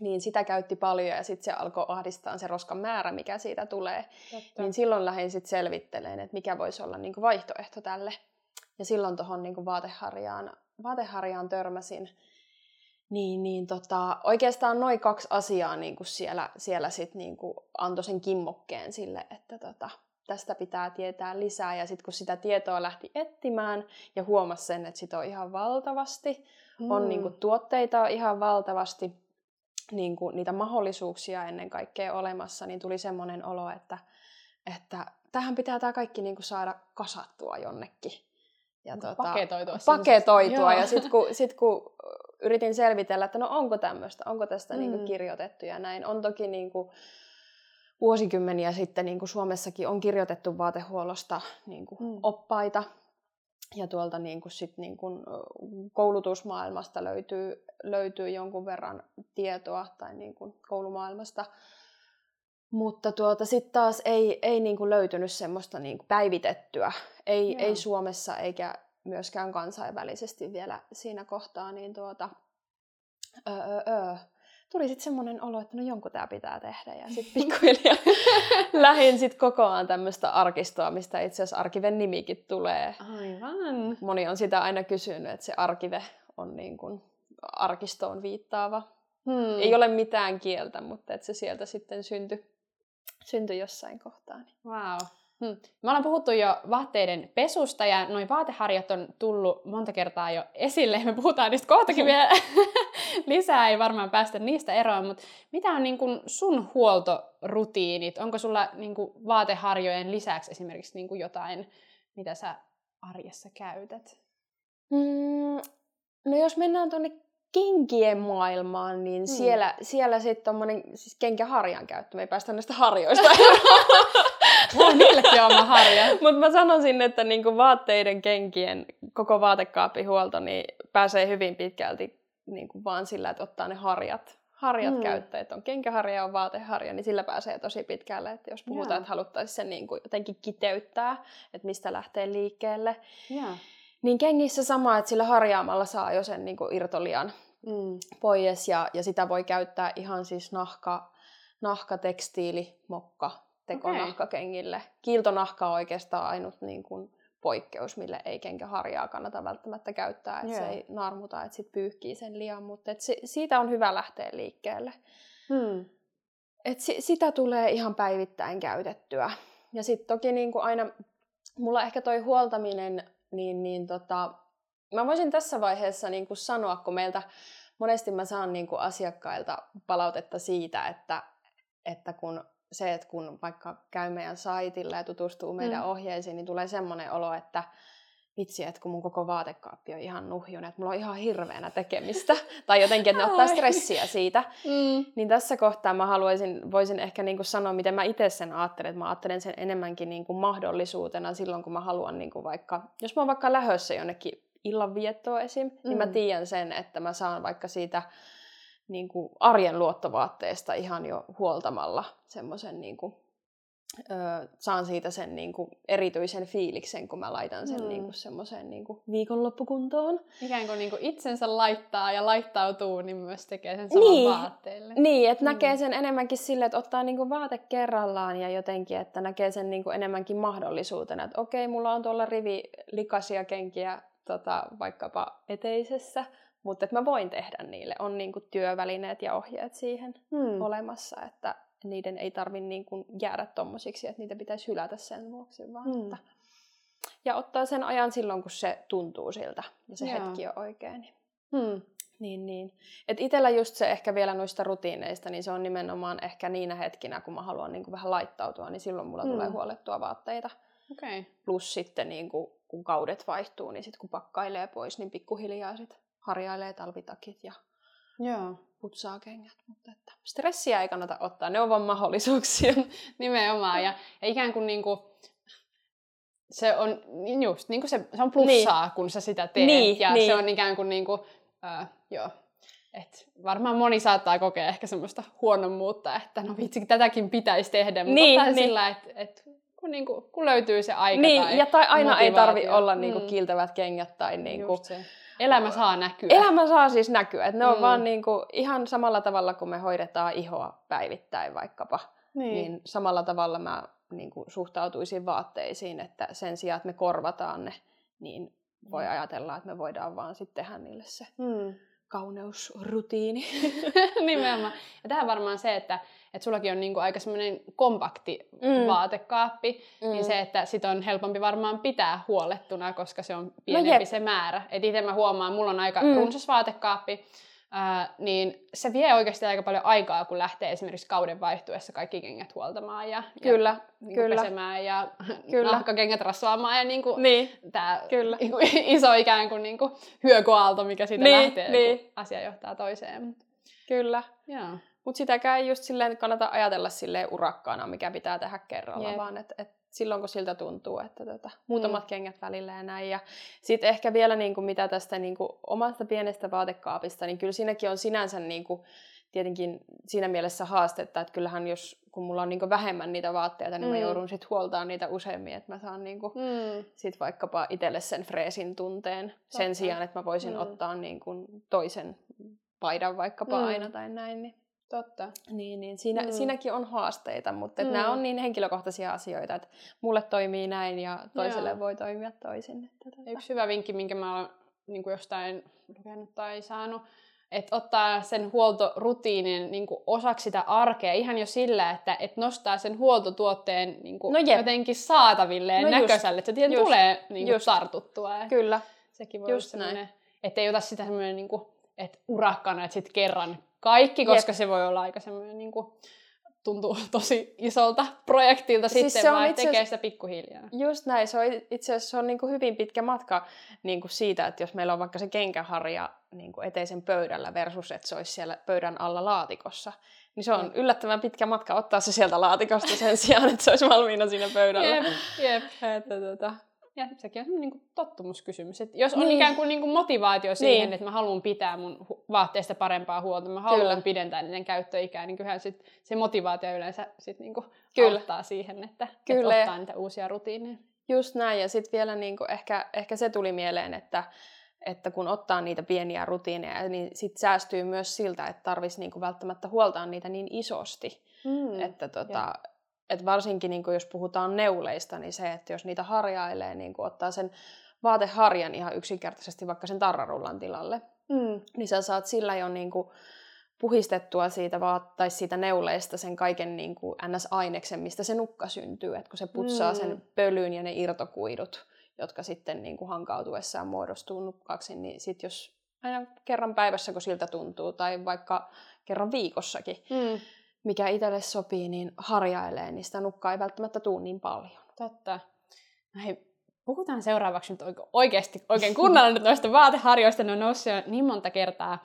niin sitä käytti paljon ja sitten se alkoi ahdistaa se roskan määrä, mikä siitä tulee. Totta. Niin silloin lähdin sitten selvittelemään, että mikä voisi olla niinku vaihtoehto tälle. Ja silloin tuohon niinku vaateharjaan, vaateharjaan törmäsin. Niin, niin tota, oikeastaan noin kaksi asiaa niin kuin siellä, siellä sit niin kuin antoi sen kimmokkeen sille, että tota, tästä pitää tietää lisää. Ja sitten kun sitä tietoa lähti etsimään ja huomasi sen, että sitä on ihan valtavasti, mm. on niin kuin, tuotteita ihan valtavasti, niin kuin, niitä mahdollisuuksia ennen kaikkea olemassa, niin tuli semmoinen olo, että, että tähän pitää tämä kaikki niin kuin, saada kasattua jonnekin. Ja tuota, paketoitua. Paketoitua. Ja sitten kun, sit, kun yritin selvitellä, että no onko tämmöistä, onko tästä mm. niin kuin, kirjoitettu ja näin. On toki niin kuin, vuosikymmeniä sitten niin kuin Suomessakin on kirjoitettu vaatehuollosta niin kuin mm. oppaita. Ja tuolta niin kuin sit niin kuin koulutusmaailmasta löytyy, löytyy jonkun verran tietoa tai niin kuin koulumaailmasta. Mutta tuota, sitten taas ei, ei niin kuin löytynyt semmoista niin kuin päivitettyä. Ei, ei Suomessa eikä myöskään kansainvälisesti vielä siinä kohtaa. Niin tuota, öö, öö, tuli sitten semmoinen olo, että no jonkun tämä pitää tehdä. Ja sitten pikkuhiljaa lähdin sitten kokoaan tämmöistä arkistoa, mistä itse asiassa Arkiven nimikin tulee. Aivan. Moni on sitä aina kysynyt, että se Arkive on niin kuin arkistoon viittaava. Hmm. Ei ole mitään kieltä, mutta että se sieltä sitten syntyi, syntyi jossain kohtaa. Wow. Hmm. Me ollaan puhuttu jo vaatteiden pesusta ja noin vaateharjat on tullut monta kertaa jo esille. Me puhutaan niistä kohtakin vielä lisää, ei varmaan päästä niistä eroon, mutta mitä on niin kun sun huoltorutiinit? Onko sulla niin kun vaateharjojen lisäksi esimerkiksi niin jotain, mitä sä arjessa käytät? Mm, no jos mennään tuonne kenkien maailmaan, niin mm. siellä, siellä sitten tommonen siis kenkäharjan käyttö. Me ei päästä näistä harjoista Mulla oma harja. Mutta mä sanoisin, että niinku vaatteiden, kenkien, koko vaatekaapihuolto niin pääsee hyvin pitkälti niinku vaan sillä, että ottaa ne harjat, harjat mm. käyttöön. Että on kenkäharja ja on vaateharja, niin sillä pääsee tosi pitkälle. Että jos puhutaan, yeah. että haluttaisiin sen niinku jotenkin kiteyttää, että mistä lähtee liikkeelle. Yeah. Niin kengissä sama, että sillä harjaamalla saa jo sen niinku irtolian mm. pois ja, ja sitä voi käyttää ihan siis nahka, nahka, tekstiili, mokka, tekonahkakengille. Okay. Kiiltonahka on oikeastaan ainut niin kuin, poikkeus, mille ei kenkäharjaa kannata välttämättä käyttää, että yeah. se ei narmuta, että sit pyyhkii sen liian, mutta et se, siitä on hyvä lähteä liikkeelle. Hmm. Et si, sitä tulee ihan päivittäin käytettyä. Ja sitten toki niin kuin aina, mulla ehkä toi huoltaminen, niin, niin tota, mä voisin tässä vaiheessa niin kuin sanoa, kun meiltä monesti mä saan niin kuin asiakkailta palautetta siitä, että, että kun se, että kun vaikka käy meidän saitilla ja tutustuu meidän mm. ohjeisiin, niin tulee semmoinen olo, että vitsi, että kun mun koko vaatekaappi on ihan nuhjunut, että mulla on ihan hirveänä tekemistä, tai jotenkin, että ne ottaa stressiä siitä, mm. niin tässä kohtaa mä haluaisin, voisin ehkä niin kuin sanoa, miten mä itse sen ajattelen, että mä ajattelen sen enemmänkin niin kuin mahdollisuutena silloin, kun mä haluan niin kuin vaikka, jos mä oon vaikka lähössä jonnekin illanviettoa esim, mm. niin mä mm. tiedän sen, että mä saan vaikka siitä niin kuin arjen luottovaatteesta ihan jo huoltamalla semmoisen niin kuin, ö, saan siitä sen niin kuin erityisen fiiliksen, kun mä laitan sen mm. niin kuin semmoiseen niin kuin viikonloppukuntoon. Ikään kuin, niin kuin itsensä laittaa ja laittautuu, niin myös tekee sen saman niin, vaatteelle. Niin, että mm. näkee sen enemmänkin sille, että ottaa niin kuin vaate kerrallaan ja jotenkin, että näkee sen niin kuin enemmänkin mahdollisuutena, että okei, mulla on tuolla rivi likaisia kenkiä tota, vaikkapa eteisessä, mutta että mä voin tehdä niille. On niinku työvälineet ja ohjeet siihen hmm. olemassa, että niiden ei tarvitse niinku jäädä tommosiksi, että niitä pitäisi hylätä sen vuoksi. Vaan hmm. että... Ja ottaa sen ajan silloin, kun se tuntuu siltä ja se Joo. hetki on oikein. Hmm. Niin, niin. Et itellä just se ehkä vielä noista rutiineista, niin se on nimenomaan ehkä niinä hetkinä, kun mä haluan niin kuin vähän laittautua, niin silloin mulla hmm. tulee huolettua vaatteita. Okay. Plus sitten niin kuin, kun kaudet vaihtuu, niin sitten kun pakkailee pois, niin pikkuhiljaa sit harjailee talvitakit ja Joo. putsaa kengät. Mutta että stressiä ei kannata ottaa, ne on vaan mahdollisuuksia. Nimenomaan. Ja, ja ikään kuin, niin kuin se on just niin kuin se, se on plussaa, niin. kun sä sitä teet. Niin, ja niin. se on ikään kuin, niin kuin äh, joo, et varmaan moni saattaa kokea ehkä semmoista huonommuutta, että no vitsi, tätäkin pitäisi tehdä, mutta niin, niin. sillä, että et, kun, niinku, kun löytyy se aika niin, tai ja tai aina motivaatio. ei tarvi olla niinku mm. kiiltävät kengät tai niinku, Elämä saa näkyä. Elämä saa siis näkyä. Että ne on mm. vaan niinku ihan samalla tavalla, kun me hoidetaan ihoa päivittäin vaikkapa. Niin, niin samalla tavalla mä niinku suhtautuisin vaatteisiin, että sen sijaan, että me korvataan ne, niin voi mm. ajatella, että me voidaan vaan sitten tehdä niille se mm. kauneusrutiini. Nimenomaan. Ja tähän varmaan se, että, että sullakin on niinku aika semmoinen kompakti Mm. vaatekaappi, Mm. niin se, että sit on helpompi varmaan pitää huolettuna, koska se on No pienempi jep. se määrä. Et itse mä huomaan, mulla on aika Mm. runsas vaatekaappi, ää, niin se vie oikeasti aika paljon aikaa, kun lähtee esimerkiksi kauden vaihtuessa kaikki kengät huoltamaan ja, Kyllä, ja niin kyllä. pesemään ja Kyllä. nahkakengät rasvaamaan ja niin kuin, Niin, tämä Kyllä. niinku iso ikään kuin, niin kuin hyökoaalto, mikä siitä Niin, lähtee, niin. kun asia johtaa toiseen. kyllä. Joo. Mutta sitäkään ei just silleen kannata ajatella silleen urakkaana, mikä pitää tehdä kerralla, Jep. vaan että et silloin kun siltä tuntuu, että tota, muutamat mm. kengät välillä ja näin. Ja sitten ehkä vielä niinku, mitä tästä niinku, omasta pienestä vaatekaapista, niin kyllä siinäkin on sinänsä niinku, tietenkin siinä mielessä haastetta, että kyllähän jos kun mulla on niinku vähemmän niitä vaatteita, niin mm. mä joudun sitten huoltaan niitä useammin, että mä saan niinku, Mm. sit vaikkapa itselle sen freesin tunteen Totta. sen sijaan, että mä voisin Mm. ottaa niinku toisen paidan vaikkapa mm. aina tai näin. Niin Totta. niin, niin siinä, Mm. siinäkin on haasteita, mutta Mm. nämä on niin henkilökohtaisia asioita, että mulle toimii näin ja toiselle Joo. voi toimia toisin. Että tota. Yksi hyvä vinkki, minkä mä olen niin kuin jostain lukenut tai saanut, että ottaa sen huoltorutiinin niin kuin osaksi sitä arkea ihan jo sillä, että et nostaa sen huoltotuotteen niin kuin No jep. jotenkin saataville No näköiselle, että se just, tulee niin kuin just. tartuttua. Ja Kyllä, Sekin voi just olla että ei ota sitä semmoinen, niin kuin, että urakkana, että sitten kerran kaikki, koska se voi olla aika semmoinen, niin kuin, tuntuu tosi isolta projektilta Siis sitten, se on vaan itse tekee sitä pikkuhiljaa. just näin. Se on itse asiassa se on niin kuin hyvin pitkä matka niin kuin siitä, että jos meillä on vaikka se kenkäharja niin kuin eteisen pöydällä versus, että se olisi siellä pöydän alla laatikossa, niin se on Jep. yllättävän pitkä matka ottaa se sieltä laatikosta sen sijaan, että se olisi valmiina siinä pöydällä. Jep, jep. Että, tota, Ja sekin on semmoinen niin tottumuskysymys. Et jos on Niin. ikään kuin, niin kuin motivaatio siihen, Niin. että mä haluan pitää mun vaatteista parempaa huolta, mä haluan Kyllä. pidentää niiden käyttöikää, niin kyllähän sit, se motivaatio yleensä sit niin kuin Kyllä. auttaa siihen, että, Kyllä. että ottaa niitä uusia rutiineja. Just näin, ja sitten vielä niinku ehkä, ehkä se tuli mieleen, että, että kun ottaa niitä pieniä rutiineja, niin sit säästyy myös siltä, että tarvitsisi niinku välttämättä huoltaa niitä niin isosti. Mm. Mm. Että tota, et varsinkin niinku jos puhutaan neuleista, niin se, että jos niitä harjailee, niin ottaa sen vaateharjan ihan yksinkertaisesti vaikka sen tarrarullan tilalle, Mm. niin sä saat sillä jo niinku puhistettua siitä, vaat- tai siitä neuleista sen kaiken niinku ns-aineksen, mistä se nukka syntyy. Et kun se putsaa Mm. sen pölyn ja ne irtokuidut, jotka sitten niinku hankautuessaan muodostuu nukkaaksi, niin sit jos aina kerran päivässä, kun siltä tuntuu, tai vaikka kerran viikossakin, Mm. Mikä itselle sopii, niin harjailee, niin sitä nukkaa ei välttämättä tuu niin paljon. Totta. No hei, puhutaan seuraavaksi nyt oike- oikeasti oikein kunnolla nyt noista vaateharjoista. Ne on noussut jo niin monta kertaa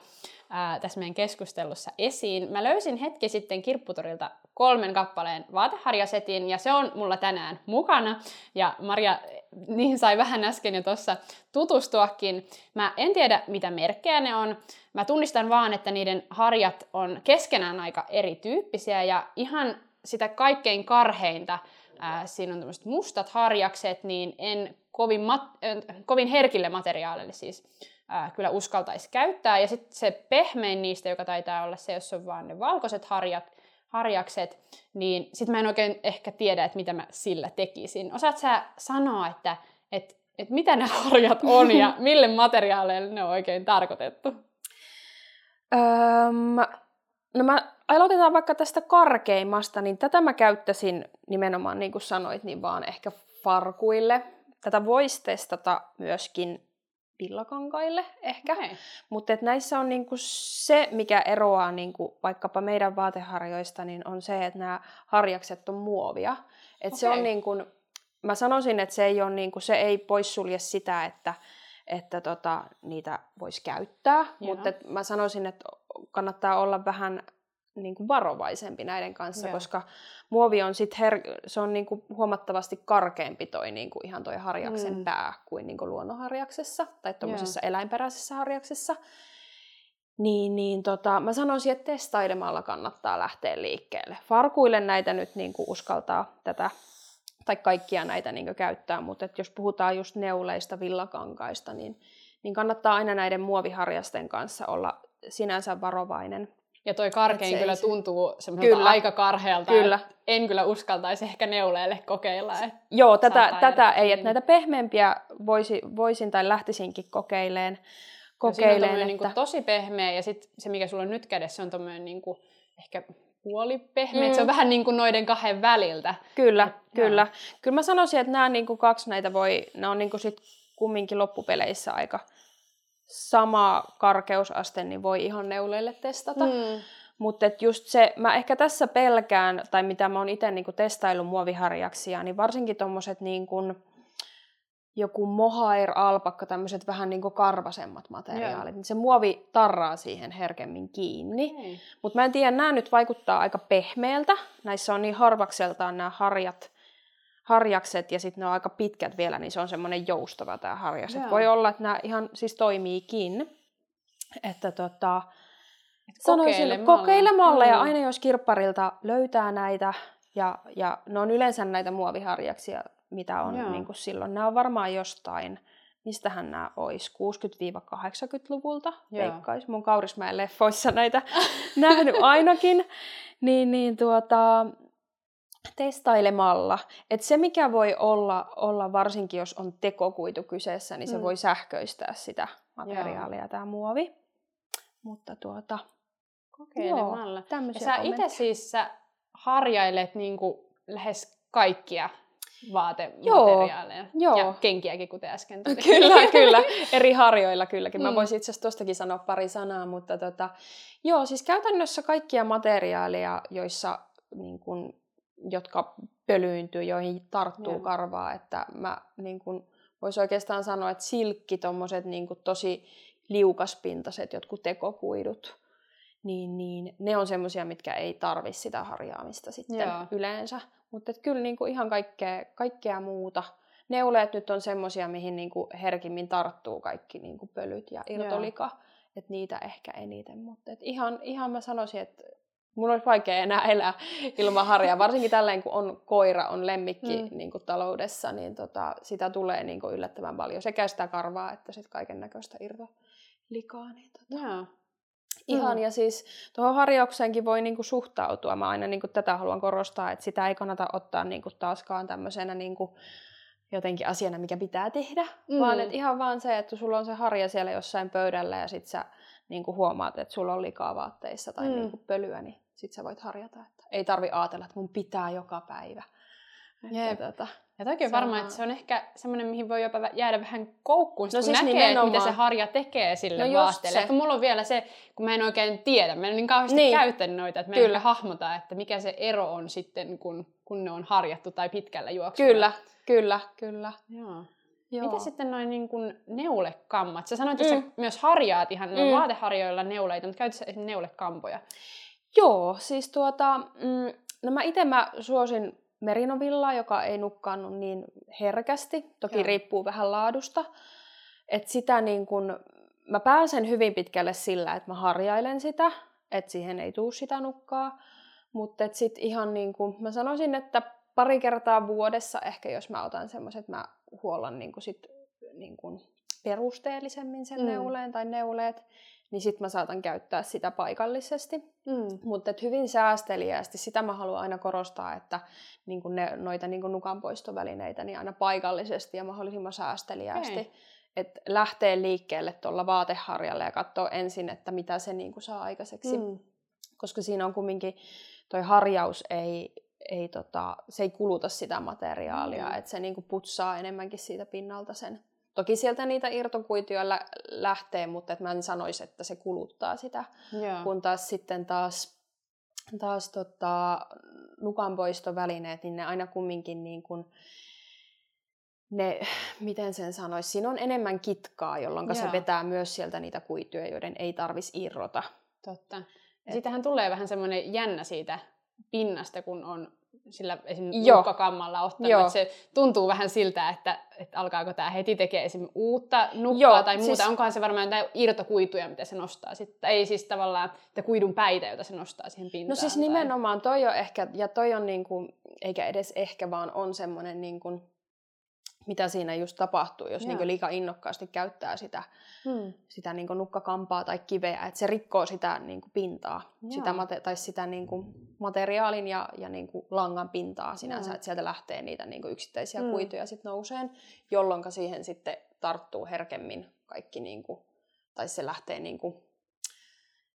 ää, tässä meidän keskustelussa esiin. Mä löysin hetki sitten kirpputorilta kolmen kappaleen vaateharjasetin ja se on mulla tänään mukana. Ja Maria niihin sai vähän äsken jo tuossa tutustuakin. Mä en tiedä, mitä merkkejä ne on. Mä tunnistan vaan, että niiden harjat on keskenään aika erityyppisiä ja ihan sitä kaikkein karheinta ää, siinä on tämmöiset mustat harjakset, niin en kovin, mat- äh, kovin herkille materiaalille siis ää, kyllä uskaltaisi käyttää. Ja sitten se pehmein niistä, joka taitaa olla se, jos on vaan ne valkoiset harjat, harjakset, niin sitten mä en oikein ehkä tiedä, että mitä mä sillä tekisin. Osaat sä sanoa, että et, et mitä ne harjat on ja mille materiaaleille ne on oikein tarkoitettu? Öm, no mä aloitetaan vaikka tästä karkeimmasta, niin tätä mä käyttäisin nimenomaan, niin kuin sanoit, niin vaan ehkä farkuille. Tätä voisi testata myöskin villakankaille ehkä. Okay. Mutta näissä on niinku se, mikä eroaa niinku vaikkapa meidän vaateharjoista, niin on se, että nämä harjakset on muovia. Et se on niinku, mä sanoisin, että se ei, niinku, se ei poissulje sitä, että, että tota, niitä voisi käyttää. Mutta mä sanoisin, että kannattaa olla vähän niinku varovaisempi näiden kanssa, Joo. koska muovi on sit her- se on niinku huomattavasti karkeampi toi niinku ihan toi harjaksen Mm. pää kuin niinku luonnonharjaksessa tai tuommoisessa eläinperäisessä harjaksessa. Niin, niin tota, mä sanoisin, että testailemalla kannattaa lähteä liikkeelle. Farkuille näitä nyt niinku uskaltaa tätä tai kaikkia näitä niinku käyttää, mutta et jos puhutaan just neuleista, villakankaista, niin, niin kannattaa aina näiden muoviharjasten kanssa olla sinänsä varovainen. Ja toi karkein se kyllä se- tuntuu semmoiselta Kyllä. aika karhealta. Kyllä. että En kyllä uskaltaisi ehkä neuleelle kokeilla. Et Joo, tätä, tätä ei, kiinni. että näitä pehmeämpiä voisi, voisin tai lähtisinkin kokeileen. Siinä on kokeileen tommonen että... niinku tosi pehmeä ja sit se, mikä sulla on nyt kädessä, on tommonen niinku ehkä puolipehmeät. Mm. Se on vähän niin kuin noiden kahden väliltä. Kyllä, Et, kyllä. Joo. Kyllä mä sanoisin, että nämä niin kuin kaksi näitä voi, ne on niin kuin sit kumminkin loppupeleissä aika sama karkeusaste, niin voi ihan neuleille testata. Mm. Mutta just se, mä ehkä tässä pelkään, tai mitä mä oon itse niinku testaillut muoviharjaksia, niin varsinkin tuommoiset niinku, joku mohair, alpakka, tämmöiset vähän niinku karvasemmat materiaalit, niin se muovi tarraa siihen herkemmin kiinni. Mm. Mutta mä en tiedä, nämä nyt vaikuttaa aika pehmeältä. Näissä on niin harvakseltaan nämä harjat, harjakset ja sitten ne on aika pitkät vielä, niin se on semmoinen joustava tämä harjas. Voi olla, että nämä ihan siis toimiikin. Että tota, Sanoisin, kokeilemalla mm. ja aina jos kirpparilta löytää näitä, ja, ja ne on yleensä näitä muoviharjaksia, mitä on niin kuin silloin. Nämä on varmaan jostain, mistähän nämä olisi, 60-80-luvulta, veikkais. Mun Kaurismäen leffoissa näitä nähnyt ainakin. Niin, niin tuota, testailemalla. Et se, mikä voi olla, olla, varsinkin jos on tekokuitu kyseessä, niin se mm. voi sähköistää sitä materiaalia, tämä muovi. Mutta tuota, kokeilemalla. Joo, ja sä itse siis sä harjailet niin kuin lähes kaikkia vaatemateriaaleja. Joo, ja kenkiäkin, kuten äsken tuli. Kyllä, kyllä. Eri harjoilla kylläkin. Mä mm. voisin itse asiassa tuostakin sanoa pari sanaa, mutta tota, joo, siis käytännössä kaikkia materiaaleja, joissa, niin kun, jotka pölyyntyy, joihin tarttuu joo. karvaa, että mä niin kun, voisi oikeastaan sanoa, että silkki, tommoset niin tosi liukaspintaiset jotkut tekokuidut, niin, niin ne on semmoisia, mitkä ei tarvi sitä harjaamista sitten Joo. yleensä. Mutta kyllä niinku ihan kaikkea, kaikkea muuta. Neuleet nyt on semmoisia, mihin niinku herkimmin tarttuu kaikki niinku pölyt ja irtolika. Että niitä ehkä eniten. Mutta ihan, ihan mä sanoisin, että mun olisi vaikea enää elää ilman harjaa. Varsinkin tälleen, kun on koira, on lemmikki mm. niin kuin taloudessa, niin tota, sitä tulee niin kuin yllättävän paljon. Sekä sitä karvaa, että sitten kaiken näköistä irtolikaa. Niin tota. Joo ihan. Mm. Ja siis tuohon harjaukseenkin voi niinku suhtautua. Mä aina niinku tätä haluan korostaa, että sitä ei kannata ottaa niinku taaskaan tämmöisenä niinku jotenkin asiana, mikä pitää tehdä. Mm. Vaan että ihan vaan se, että sulla on se harja siellä jossain pöydällä ja sit sä niinku huomaat, että sulla on likaa vaatteissa tai mm. niinku pölyä, niin sit sä voit harjata. Että ei tarvi ajatella, että mun pitää joka päivä. Että, tota, ja toki on varmaan, että se on ehkä semmoinen, mihin voi jopa jäädä vähän koukkuun, no kun siis näkee, että mitä se harja tekee sille no vaatteelle. Ehkä mulla on vielä se, kun mä en oikein tiedä, mä en niin kauheasti niin. käyttänyt noita, että mä en hahmota, että mikä se ero on sitten, kun, kun ne on harjattu tai pitkällä juoksulla. Kyllä, kyllä, kyllä. Joo. Joo. Mitä sitten noin niin kuin neulekammat? Sä sanoit, että mm. sä myös harjaat ihan mm. vaateharjoilla neuleita, mutta käytätkö neulekampoja? Joo, siis tuota, mm, no mä itse mä suosin merinovillaa, joka ei nukkaannu niin herkästi. Toki Joo. riippuu vähän laadusta. Et sitä niin kun, mä pääsen hyvin pitkälle sillä, että mä harjailen sitä, että siihen ei tuu sitä nukkaa. Mutta sitten ihan niin kuin, mä sanoisin, että pari kertaa vuodessa ehkä, jos mä otan semmoiset, mä huollan niin kuin sit, niin kuin perusteellisemmin sen mm. neuleen tai neuleet, niin sitten mä saatan käyttää sitä paikallisesti. Mm. Mutta hyvin säästeliästi, sitä mä haluan aina korostaa, että niin ne, noita niin nukanpoistovälineitä niin aina paikallisesti ja mahdollisimman säästeliästi. Okay. Että lähtee liikkeelle tuolla vaateharjalla ja katsoa ensin, että mitä se niin saa aikaiseksi. Mm. Koska siinä on kumminkin, toi harjaus ei, ei tota, se ei kuluta sitä materiaalia, mm. että se niin putsaa enemmänkin siitä pinnalta sen Toki sieltä niitä irtokuituja lä- lähtee, mutta et mä en sanoisi, että se kuluttaa sitä. Yeah. Kun taas sitten taas, taas tota, nukanpoistovälineet, niin ne aina kumminkin niin kuin, ne, miten sen sanoisi, siinä on enemmän kitkaa, jolloin yeah. se vetää myös sieltä niitä kuituja, joiden ei tarvitsisi irrota. Totta. Ja siitähän tulee vähän semmoinen jännä siitä pinnasta, kun on sillä esimerkiksi nukkakammalla ottanut. Joo. Että se tuntuu vähän siltä, että, että alkaako tämä heti tekee esimerkiksi uutta nukkaa Joo, tai muuta. Siis... Onkohan se varmaan jotain irtokuituja, mitä se nostaa sitten. Ei siis tavallaan että kuidun päitä, jota se nostaa siihen pintaan. No siis tai... nimenomaan toi on ehkä, ja toi on niin kuin, eikä edes ehkä, vaan on semmoinen niin kuin, mitä siinä just tapahtuu, jos niin liika innokkaasti käyttää sitä, hmm. sitä niin nukkakampaa tai kiveä, että se rikkoo sitä niin pintaa, sitä mate- tai sitä niin materiaalin ja, ja niin langan pintaa sinänsä, että sieltä lähtee niitä niin yksittäisiä hmm. kuituja sitten nouseen, jolloin siihen sitten tarttuu herkemmin kaikki, niin kuin, tai se lähtee niin kuin,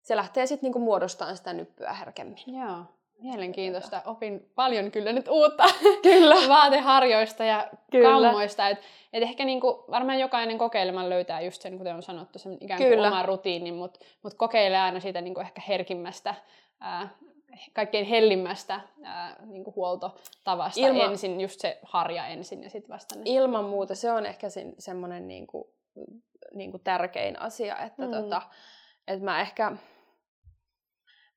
se lähtee sitten niinku muodostamaan sitä nyppyä herkemmin. Joo. Mielenkiintoista. Opin paljon kyllä nyt uutta Kyllä. vaateharjoista ja Kyllä. kammoista. Et, et ehkä niinku, varmaan jokainen kokeilemaan löytää just sen, kuten on sanottu, sen ikään kuin Kyllä. oman rutiinin, mutta mut kokeilee aina siitä niinku ehkä herkimmästä, ää, kaikkein hellimmästä ää, niinku huoltotavasta Ilma- ensin, just se harja ensin ja sitten vasta ne. Ilman muuta se on ehkä sin- semmoinen niinku, niinku tärkein asia, että Mm. tota, et mä ehkä,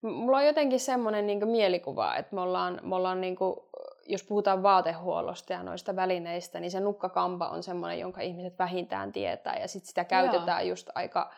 mulla on jotenkin semmoinen niinku mielikuva, että me ollaan, me ollaan niinku, jos puhutaan vaatehuollosta ja noista välineistä, niin se nukkakampa on semmoinen, jonka ihmiset vähintään tietää ja sit sitä käytetään just aika,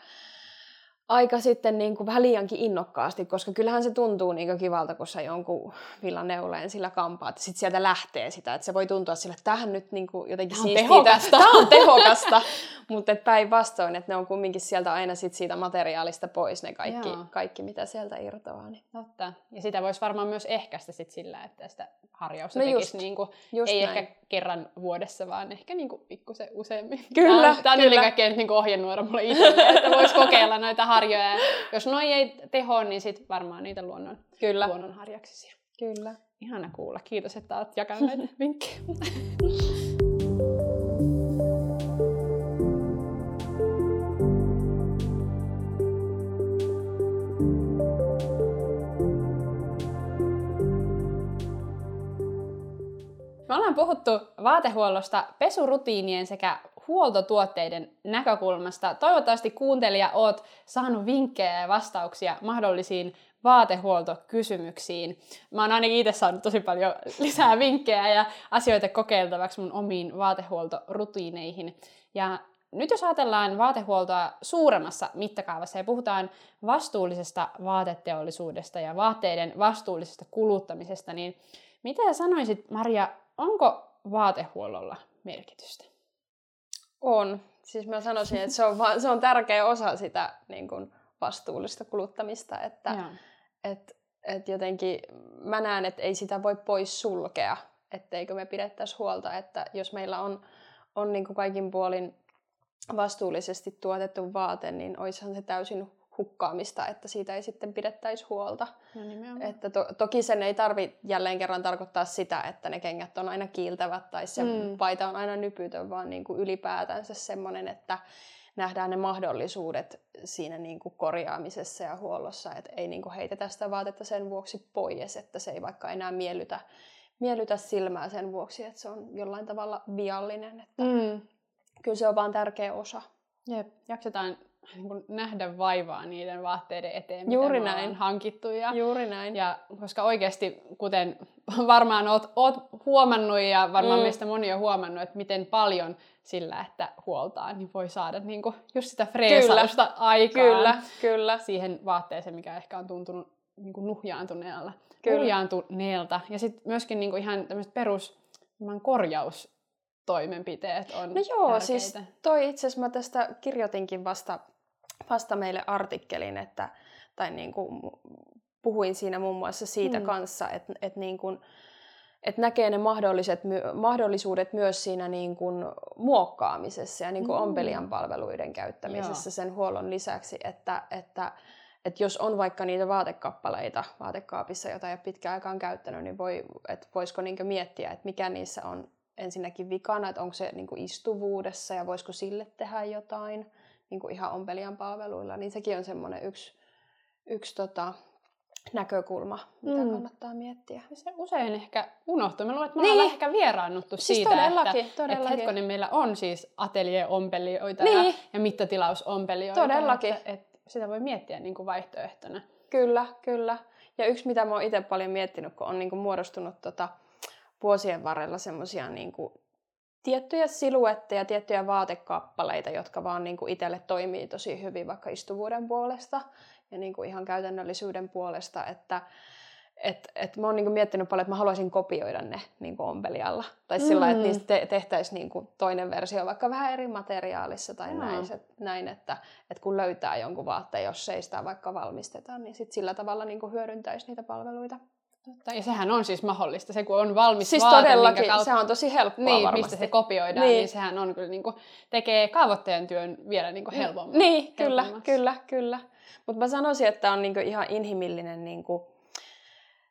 aika sitten niin kuin vähän liiankin innokkaasti, koska kyllähän se tuntuu niin kivalta, kun sä jonkun villaneuleen sillä kampaat, että sitten sieltä lähtee sitä, että se voi tuntua sillä, että tämähän nyt niin kuin jotenkin Tää on tehokasta. Tämä on tehokasta, mutta päinvastoin, että ne on kumminkin sieltä aina sit siitä materiaalista pois ne kaikki, Joo. kaikki mitä sieltä irtoaa. Niin. Totta. Ja sitä voisi varmaan myös ehkäistä sit sillä, että sitä harjausta No no just, tekisi niinku, just ei näin. ehkä kerran vuodessa, vaan ehkä niinku pikkusen useammin. Kyllä, Tämä on, tää on kyllä. nyt niinku ohjenuora mulle itselle, että voisi kokeilla noita harjoja. Ja jos noi ei teho, niin sitten varmaan niitä luonnon, Kyllä, luonnonharjaksisia. kyllä. Ihana kuulla. Kiitos, että olet jakanut näitä vinkkejä. Me ollaan puhuttu vaatehuollosta pesurutiinien sekä huoltotuotteiden näkökulmasta. Toivottavasti kuuntelija oot saanut vinkkejä ja vastauksia mahdollisiin vaatehuoltokysymyksiin. Mä oon ainakin itse saanut tosi paljon lisää vinkkejä ja asioita kokeiltavaksi mun omiin vaatehuoltorutiineihin. Ja nyt jos ajatellaan vaatehuoltoa suuremmassa mittakaavassa ja puhutaan vastuullisesta vaateteollisuudesta ja vaatteiden vastuullisesta kuluttamisesta, niin mitä sanoisit, Maria, onko vaatehuollolla merkitystä? On. Siis mä sanoisin, että se on, vaan, se on tärkeä osa sitä niin kuin vastuullista kuluttamista, että Joo. et, et jotenkin mä näen, että ei sitä voi pois sulkea, etteikö me pidettäisi huolta, että jos meillä on, on niin kuin kaikin puolin vastuullisesti tuotettu vaate, niin oishan se täysin hukkaamista, että siitä ei sitten pidettäisi huolta. No nimenomaan. Että to, toki sen ei tarvi jälleen kerran tarkoittaa sitä, että ne kengät on aina kiiltävät tai se Mm. mm. paita on aina nypytön, vaan niin kuin ylipäätänsä semmoinen, että nähdään ne mahdollisuudet siinä niin kuin korjaamisessa ja huollossa, että ei niin kuin heitetä sitä vaatetta sen vuoksi pois, että se ei vaikka enää miellytä, miellytä silmää sen vuoksi, että se on jollain tavalla viallinen. Että Mm. Kyllä se on vaan tärkeä osa. Jep, jaksetaan niin kuin nähdä vaivaa niiden vaatteiden eteen, Juuri mitä näin. ollaan hankittu. Ja, Juuri näin. ja koska oikeasti, kuten varmaan oot, oot huomannut ja varmaan Mm. meistä moni on huomannut, että miten paljon sillä, että huoltaa, niin voi saada niin kuin just sitä freesausta aikaan Kyllä, kyllä. siihen vaatteeseen, mikä ehkä on tuntunut niin kuin nuhjaantuneella. Kyllä. Nuhjaantuneelta. Ja sitten myöskin niin kuin ihan tämmöiset perus varmaan korjaustoimenpiteet on No joo, tärkeitä. siis toi itse asiassa mä tästä kirjoitinkin vasta, vasta meille artikkelin, että, tai niin kuin puhuin siinä muun muassa siitä Mm. kanssa, että, että, niin kuin, että näkee ne mahdolliset, mahdollisuudet myös siinä niin kuin muokkaamisessa ja niin kuin Mm. ompelijan palveluiden käyttämisessä Joo. sen huollon lisäksi, että, että, että jos on vaikka niitä vaatekappaleita vaatekaapissa, jota ei ole pitkään aikaan käyttänyt, niin voi, että voisiko niin miettiä, että mikä niissä on ensinnäkin vikana, että onko se niin kuin istuvuudessa ja voisiko sille tehdä jotain niin kuin ihan ompelijan palveluilla, niin sekin on semmoinen yksi, yksi tota, näkökulma, mitä Mm. kannattaa miettiä. Se usein ehkä unohtuu. Mä luulen, että me Niin. ollaan ehkä vieraannuttu Siis siitä, todellakin, että, todellakin. että hetkonen meillä on siis ateljeompelijoita Niin. ja, ja mittatilausompelijoita. Todellakin. Että, että sitä voi miettiä niin kuin vaihtoehtona. Kyllä, kyllä. Ja yksi, mitä mä oon itse paljon miettinyt, kun on niin kuin muodostunut tota, vuosien varrella semmoisia niin kuin tiettyjä siluetteja, tiettyjä vaatekappaleita, jotka vaan niin kuin itselle toimii tosi hyvin vaikka istuvuuden puolesta ja niin kuin ihan käytännöllisyyden puolesta, että et, et mä oon niin kuin miettinyt paljon, että mä haluaisin kopioida ne niin kuin ompelijalla. Tai sillä Mm. että niistä te- tehtäisiin niin kuin toinen versio vaikka vähän eri materiaalissa tai Joo. näin, se, näin että, että kun löytää jonkun vaatteen, jos ei sitä vaikka valmisteta, niin sit sillä tavalla niin kuin hyödyntäisi niitä palveluita. Totta. Ja sehän on siis mahdollista. Se kun on valmis Siis vaate, todellakin, kautta, se on tosi helppoa niin, varmasti. mistä se kopioidaan, Niin. niin, niin sehän on kyllä niin kuin, tekee kaavoittajan työn vielä niin kuin helpomman. Niin, kyllä, kyllä, kyllä. Mutta mä sanoisin, että on niinku ihan inhimillinen, niinku,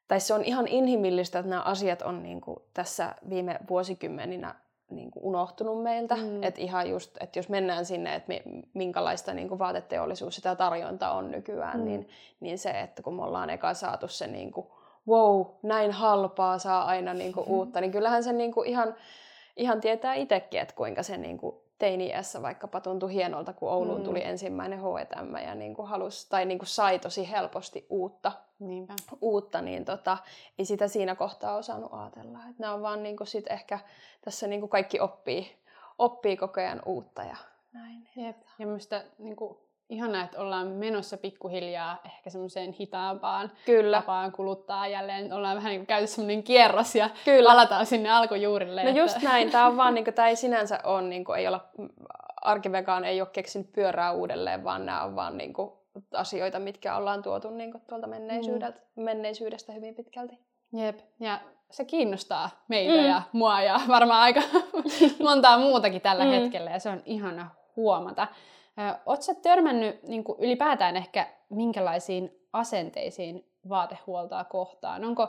tai se on ihan inhimillistä, että nämä asiat on niinku tässä viime vuosikymmeninä niinku unohtunut meiltä. Mm. Että ihan just, että jos mennään sinne, että minkälaista niinku vaateteollisuus sitä tarjonta on nykyään, mm. niin, niin se, että kun me ollaan eka saatu se niinku, wow, näin halpaa saa aina niinku mm. uutta, niin kyllähän se niinku ihan, ihan tietää itsekin, että kuinka se niinku teini-iässä vaikkapa tuntui hienolta, kun Ouluun mm. tuli ensimmäinen H&M ja niin kuin halus, tai niin kuin sai tosi helposti uutta, Niinpä. uutta niin tota, ei sitä siinä kohtaa osannut ajatella. Et nämä on vaan niin kuin sit ehkä tässä niin kuin kaikki oppii, oppii koko ajan uutta ja näin. Jep. Ja minusta niin kuin, ihanaa, että ollaan menossa pikkuhiljaa ehkä semmoiseen hitaampaan Kyllä. tapaan kuluttaa jälleen. Ollaan vähän niin käyty semmoinen kierros ja Kyllä. palataan sinne alkujuurille. No että... just näin. Tämä on vaan, niin kuin, tämä ei sinänsä ole, niin kuin, ei olla, arkivegaan ei ole keksinyt pyörää uudelleen, vaan nämä on vaan niin kuin, asioita, mitkä ollaan tuotu niin kuin, tuolta menneisyydeltä, mm. menneisyydestä hyvin pitkälti. Jep, ja se kiinnostaa meitä mm. ja mua ja varmaan aika montaa muutakin tällä mm. hetkellä ja se on ihana huomata. Oletko törmännyt niin kuin ylipäätään ehkä minkälaisiin asenteisiin vaatehuoltoa kohtaan? Onko,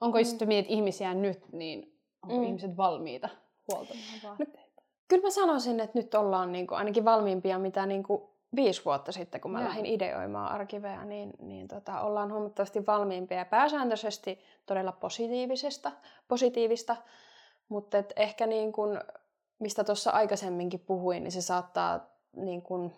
onko mm. just mietit ihmisiä nyt, niin onko mm. ihmiset valmiita huoltamaan no, vaatteita? No, kyllä mä sanoisin, että nyt ollaan niin kuin, ainakin valmiimpia mitä niin kuin viisi vuotta sitten, kun mä ja. lähdin ideoimaan arkiveja, niin, niin tota, ollaan huomattavasti valmiimpia ja pääsääntöisesti todella positiivisesta, positiivista, mutta ehkä niin kuin, mistä tuossa aikaisemminkin puhuin, niin se saattaa niin kun,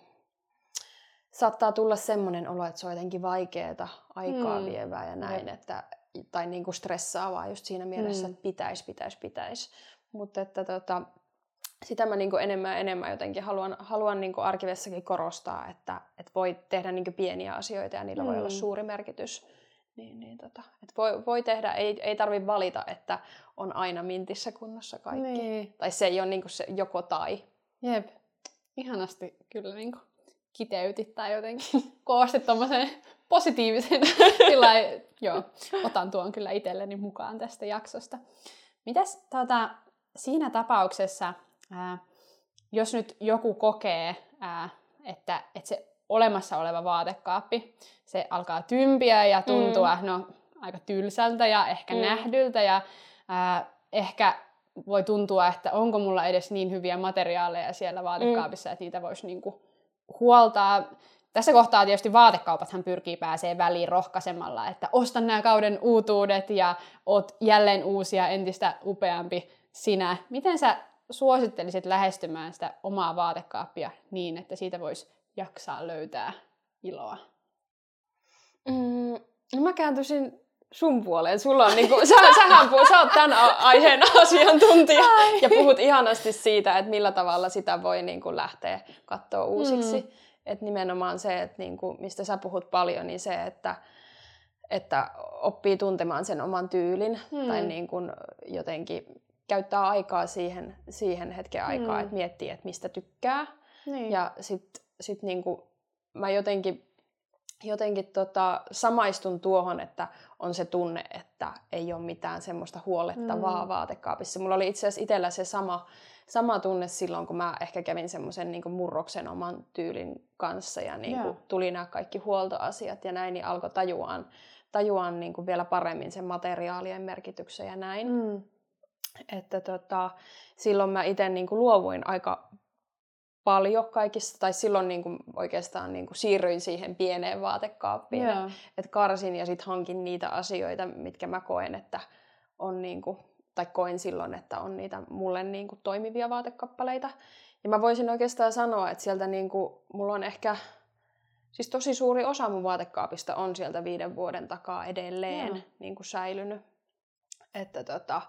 saattaa tulla semmoinen olo, että se on jotenkin vaikeaa, aikaa mm. vievää ja näin, mm. että, tai niin kuin stressaavaa just siinä mielessä, mm. että pitäisi, pitäisi, pitäisi. Mutta että tota, sitä mä niin enemmän ja enemmän jotenkin haluan, haluan niin arkivessakin korostaa, että, että voi tehdä niin pieniä asioita ja niillä mm. voi olla mm. suuri merkitys. Niin, niin tota, että voi, voi tehdä, ei, ei tarvitse valita, että on aina mintissä kunnossa kaikki. Niin. Tai se ei ole niin se joko tai. Jep ihanasti kyllä niin kuin kiteytit tai jotenkin koostit tuommoisen positiivisen. Sillä joo, otan tuon kyllä itselleni mukaan tästä jaksosta. Mitäs tuota, siinä tapauksessa, ää, jos nyt joku kokee, ää, että, että se olemassa oleva vaatekaappi, se alkaa tympiä ja tuntua mm. no, aika tylsältä ja ehkä mm. nähdyltä ja ää, ehkä voi tuntua, että onko mulla edes niin hyviä materiaaleja siellä vaatekaapissa, mm. että niitä voisi niinku huoltaa. Tässä kohtaa tietysti vaatekaupathan pyrkii pääsee väliin rohkaisemalla, että ostan nämä kauden uutuudet ja oot jälleen uusia, entistä upeampi sinä. Miten sä suosittelisit lähestymään sitä omaa vaatekaappia niin, että siitä voisi jaksaa löytää iloa? Mm, no mä kääntyisin sun puoleen. Sulla on niinku, sä, sähän puhut, sä oot tämän aiheen asiantuntija Ai. ja puhut ihanasti siitä, että millä tavalla sitä voi niinku lähteä katsoa uusiksi. Mm. Että nimenomaan se, että niinku, mistä sä puhut paljon, niin se, että, että oppii tuntemaan sen oman tyylin mm. tai niinku jotenkin käyttää aikaa siihen, siihen hetken aikaa, mm. että miettii, että mistä tykkää. Niin. Ja sitten sit niinku, mä jotenkin jotenkin tota, samaistun tuohon, että on se tunne, että ei ole mitään semmoista huolettavaa mm. vaatekaapissa. Mulla oli itse asiassa itsellä se sama, sama tunne silloin, kun mä ehkä kävin semmoisen niin murroksen oman tyylin kanssa ja niin kuin, tuli nämä kaikki huoltoasiat ja näin, niin alkoi tajuaan, tajuaan niin kuin vielä paremmin sen materiaalien merkityksen ja näin. Mm. Että tota, silloin mä itse niin luovuin aika paljon kaikista, tai silloin niin kuin oikeastaan niin kuin siirryin siihen pieneen vaatekaappiin, yeah. että karsin ja sitten hankin niitä asioita, mitkä mä koen, että on niin kuin, tai koen silloin, että on niitä mulle niin kuin toimivia vaatekappaleita. Ja mä voisin oikeastaan sanoa, että sieltä niin kuin, mulla on ehkä, siis tosi suuri osa mun vaatekaapista on sieltä viiden vuoden takaa edelleen yeah. niin kuin säilynyt. Että tota,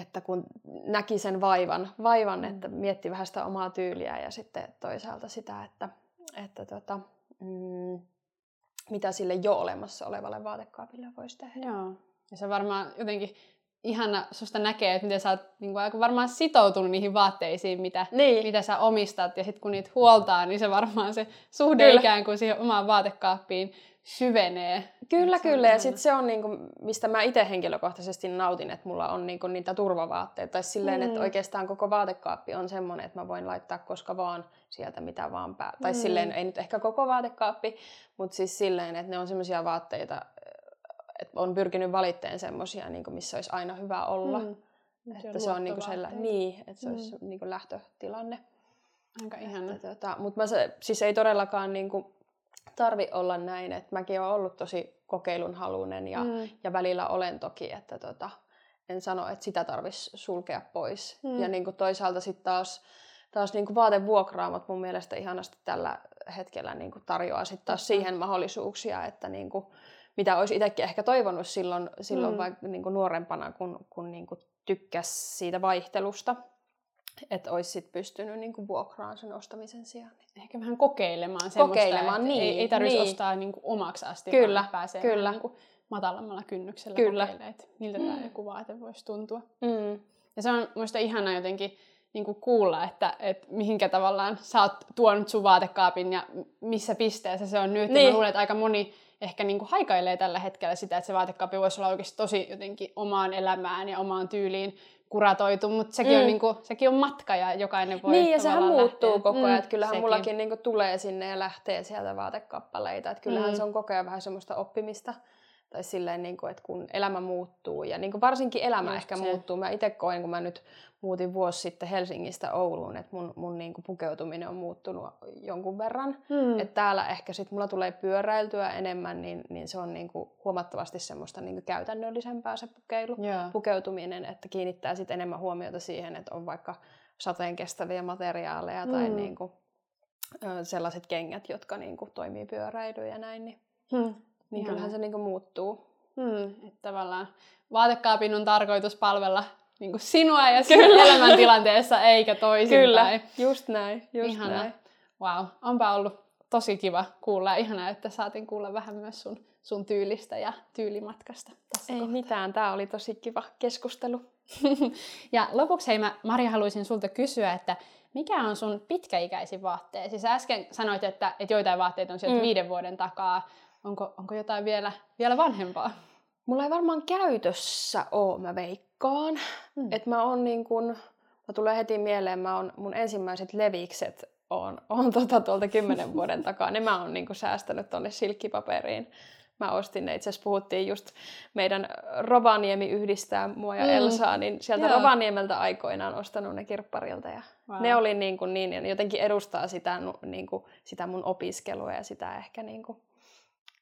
että kun näki sen vaivan, vaivan mm. että mietti vähän sitä omaa tyyliä ja sitten toisaalta sitä, että, että tota, mm, mitä sille jo olemassa olevalle vaatekaapille voisi tehdä. Joo. Ja se varmaan jotenkin ihana susta näkee, että miten sä oot niin kuin aika varmaan sitoutunut niihin vaatteisiin, mitä, niin. mitä sä omistat. Ja sitten kun niitä huoltaa, niin se varmaan se suhde Kyllä. ikään kuin siihen omaan vaatekaappiin syvenee. Kyllä, kyllä. Ja sitten se on, niinku, mistä mä itse henkilökohtaisesti nautin, että mulla on niinku niitä turvavaatteita. Tai silleen, mm. että oikeastaan koko vaatekaappi on semmoinen, että mä voin laittaa koska vaan sieltä mitä vaan pää. Tai Mm. silleen, ei nyt ehkä koko vaatekaappi, mutta siis silleen, että ne on semmoisia vaatteita, että on pyrkinyt valitteen semmoisia, niinku, missä olisi aina hyvä olla. Mm. Että se on niinku luottovaatteita. niin, että se olisi niinku lähtötilanne. Aika ihana. Tota, mutta mä se, siis ei todellakaan niinku tarvi olla näin, että mäkin olen ollut tosi kokeilun halunen ja, Mm. ja välillä olen toki, että tota, en sano, että sitä tarvitsisi sulkea pois. Mm. Ja niinku toisaalta sitten taas, taas niinku vaatevuokraamot mun mielestä ihanasti tällä hetkellä niinku tarjoaa sit taas siihen mahdollisuuksia, että niinku, mitä olisi itsekin ehkä toivonut silloin, silloin Mm. vaikka niinku nuorempana, kun, kun niinku tykkäsi siitä vaihtelusta, että olisi sit pystynyt niinku vuokraan sen ostamisen sijaan. Ehkä vähän kokeilemaan semmoista, Kokeilemaan, että ei, niin, ei tarvitsisi niin. ostaa niinku omaksi asti, Kyllä, vaan pääsee kyllä. niinku matalammalla kynnyksellä Kyllä. kokeilemaan, että miltä tämä joku vaate voisi tuntua. Mm. Ja se on muista ihana jotenkin niin kuin kuulla, että, että mihinkä tavallaan sä oot tuonut sun vaatekaapin ja missä pisteessä se on nyt. Niin. Ja Niin. mä luulen, että aika moni ehkä niin kuin haikailee tällä hetkellä sitä, että se vaatekaappi voisi olla oikeasti tosi jotenkin omaan elämään ja omaan tyyliin kuratoitu, mutta sekin, mm. on, niin kuin, sekin on matka ja jokainen voi Niin, ja sehän muuttuu lähteä. koko ajan. Mm, kyllähän sekin. mullakin niinku tulee sinne ja lähtee sieltä vaatekappaleita. Et kyllähän Mm. se on koko ajan vähän semmoista oppimista. Tai silleen, niinku, että kun elämä muuttuu ja niinku varsinkin elämä Just ehkä se. muuttuu. Mä itse koen, kun mä nyt muutin vuosi sitten Helsingistä Ouluun, että mun, mun niinku pukeutuminen on muuttunut jonkun verran. Mm. Et täällä ehkä sit mulla tulee pyöräiltyä enemmän, niin, niin se on niinku huomattavasti semmoista niinku käytännöllisempää se pukeilu Joo. pukeutuminen, että kiinnittää sit enemmän huomiota siihen, että on vaikka sateen kestäviä materiaaleja tai Mm. niinku, ö, sellaiset kengät, jotka niinku toimii pyöräilyyn ja näin, niin, Mm. Niin Ihana. kyllähän se niinku muuttuu. Mm, että tavallaan vaatekaapin on tarkoitus palvella niin kuin sinua ja sinun elämäntilanteessa, eikä toisinpäin. Kyllä, just näin, just Ihana. näin. Wow, onpa ollut tosi kiva kuulla. Ihanaa, että saatiin kuulla vähän myös sun, sun tyylistä ja tyylimatkasta tässä Ei kohtaa. mitään, tämä oli tosi kiva keskustelu. ja lopuksi hei, mä Maria haluaisin sulta kysyä, että mikä on sun pitkäikäisin vaatteesi? Sä äsken sanoit, että, että joitain vaatteita on sieltä. Mm. viiden vuoden takaa. Onko, onko jotain vielä, vielä vanhempaa? Mulla ei varmaan käytössä oo, mä veikkaan. Mm. Että mä oon niin kun, mä tulee heti mieleen, mä oon mun ensimmäiset levikset on, on tota tuolta kymmenen vuoden takaa. Ne mä oon niin säästänyt tonne silkkipaperiin. Mä ostin ne, itse asiassa puhuttiin just meidän Rovaniemi yhdistää mua ja Mm. Elsaa, niin sieltä Joo. Rovaniemeltä aikoinaan ostanut ne kirpparilta. Ja Wow. Ne oli niin, kuin niin, ja jotenkin edustaa sitä, niin kuin, sitä mun opiskelua ja sitä ehkä niin kuin,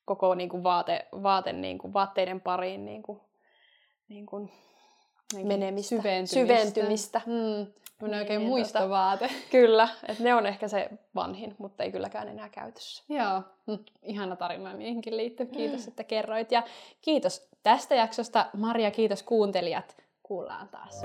koko niin kuin vaate, vaate, niin kuin, vaatteiden pariin niin kuin, niin kuin, menemistä, syventymistä. syventymistä. Mm. Mun Niin, oikein niin, muistovaate. Kyllä, että ne on ehkä se vanhin, mutta ei kylläkään enää käytössä. Joo, mm, ihana tarina niihinkin liittyy. Kiitos, että kerroit. Ja kiitos tästä jaksosta. Maria, kiitos kuuntelijat. Kuullaan taas.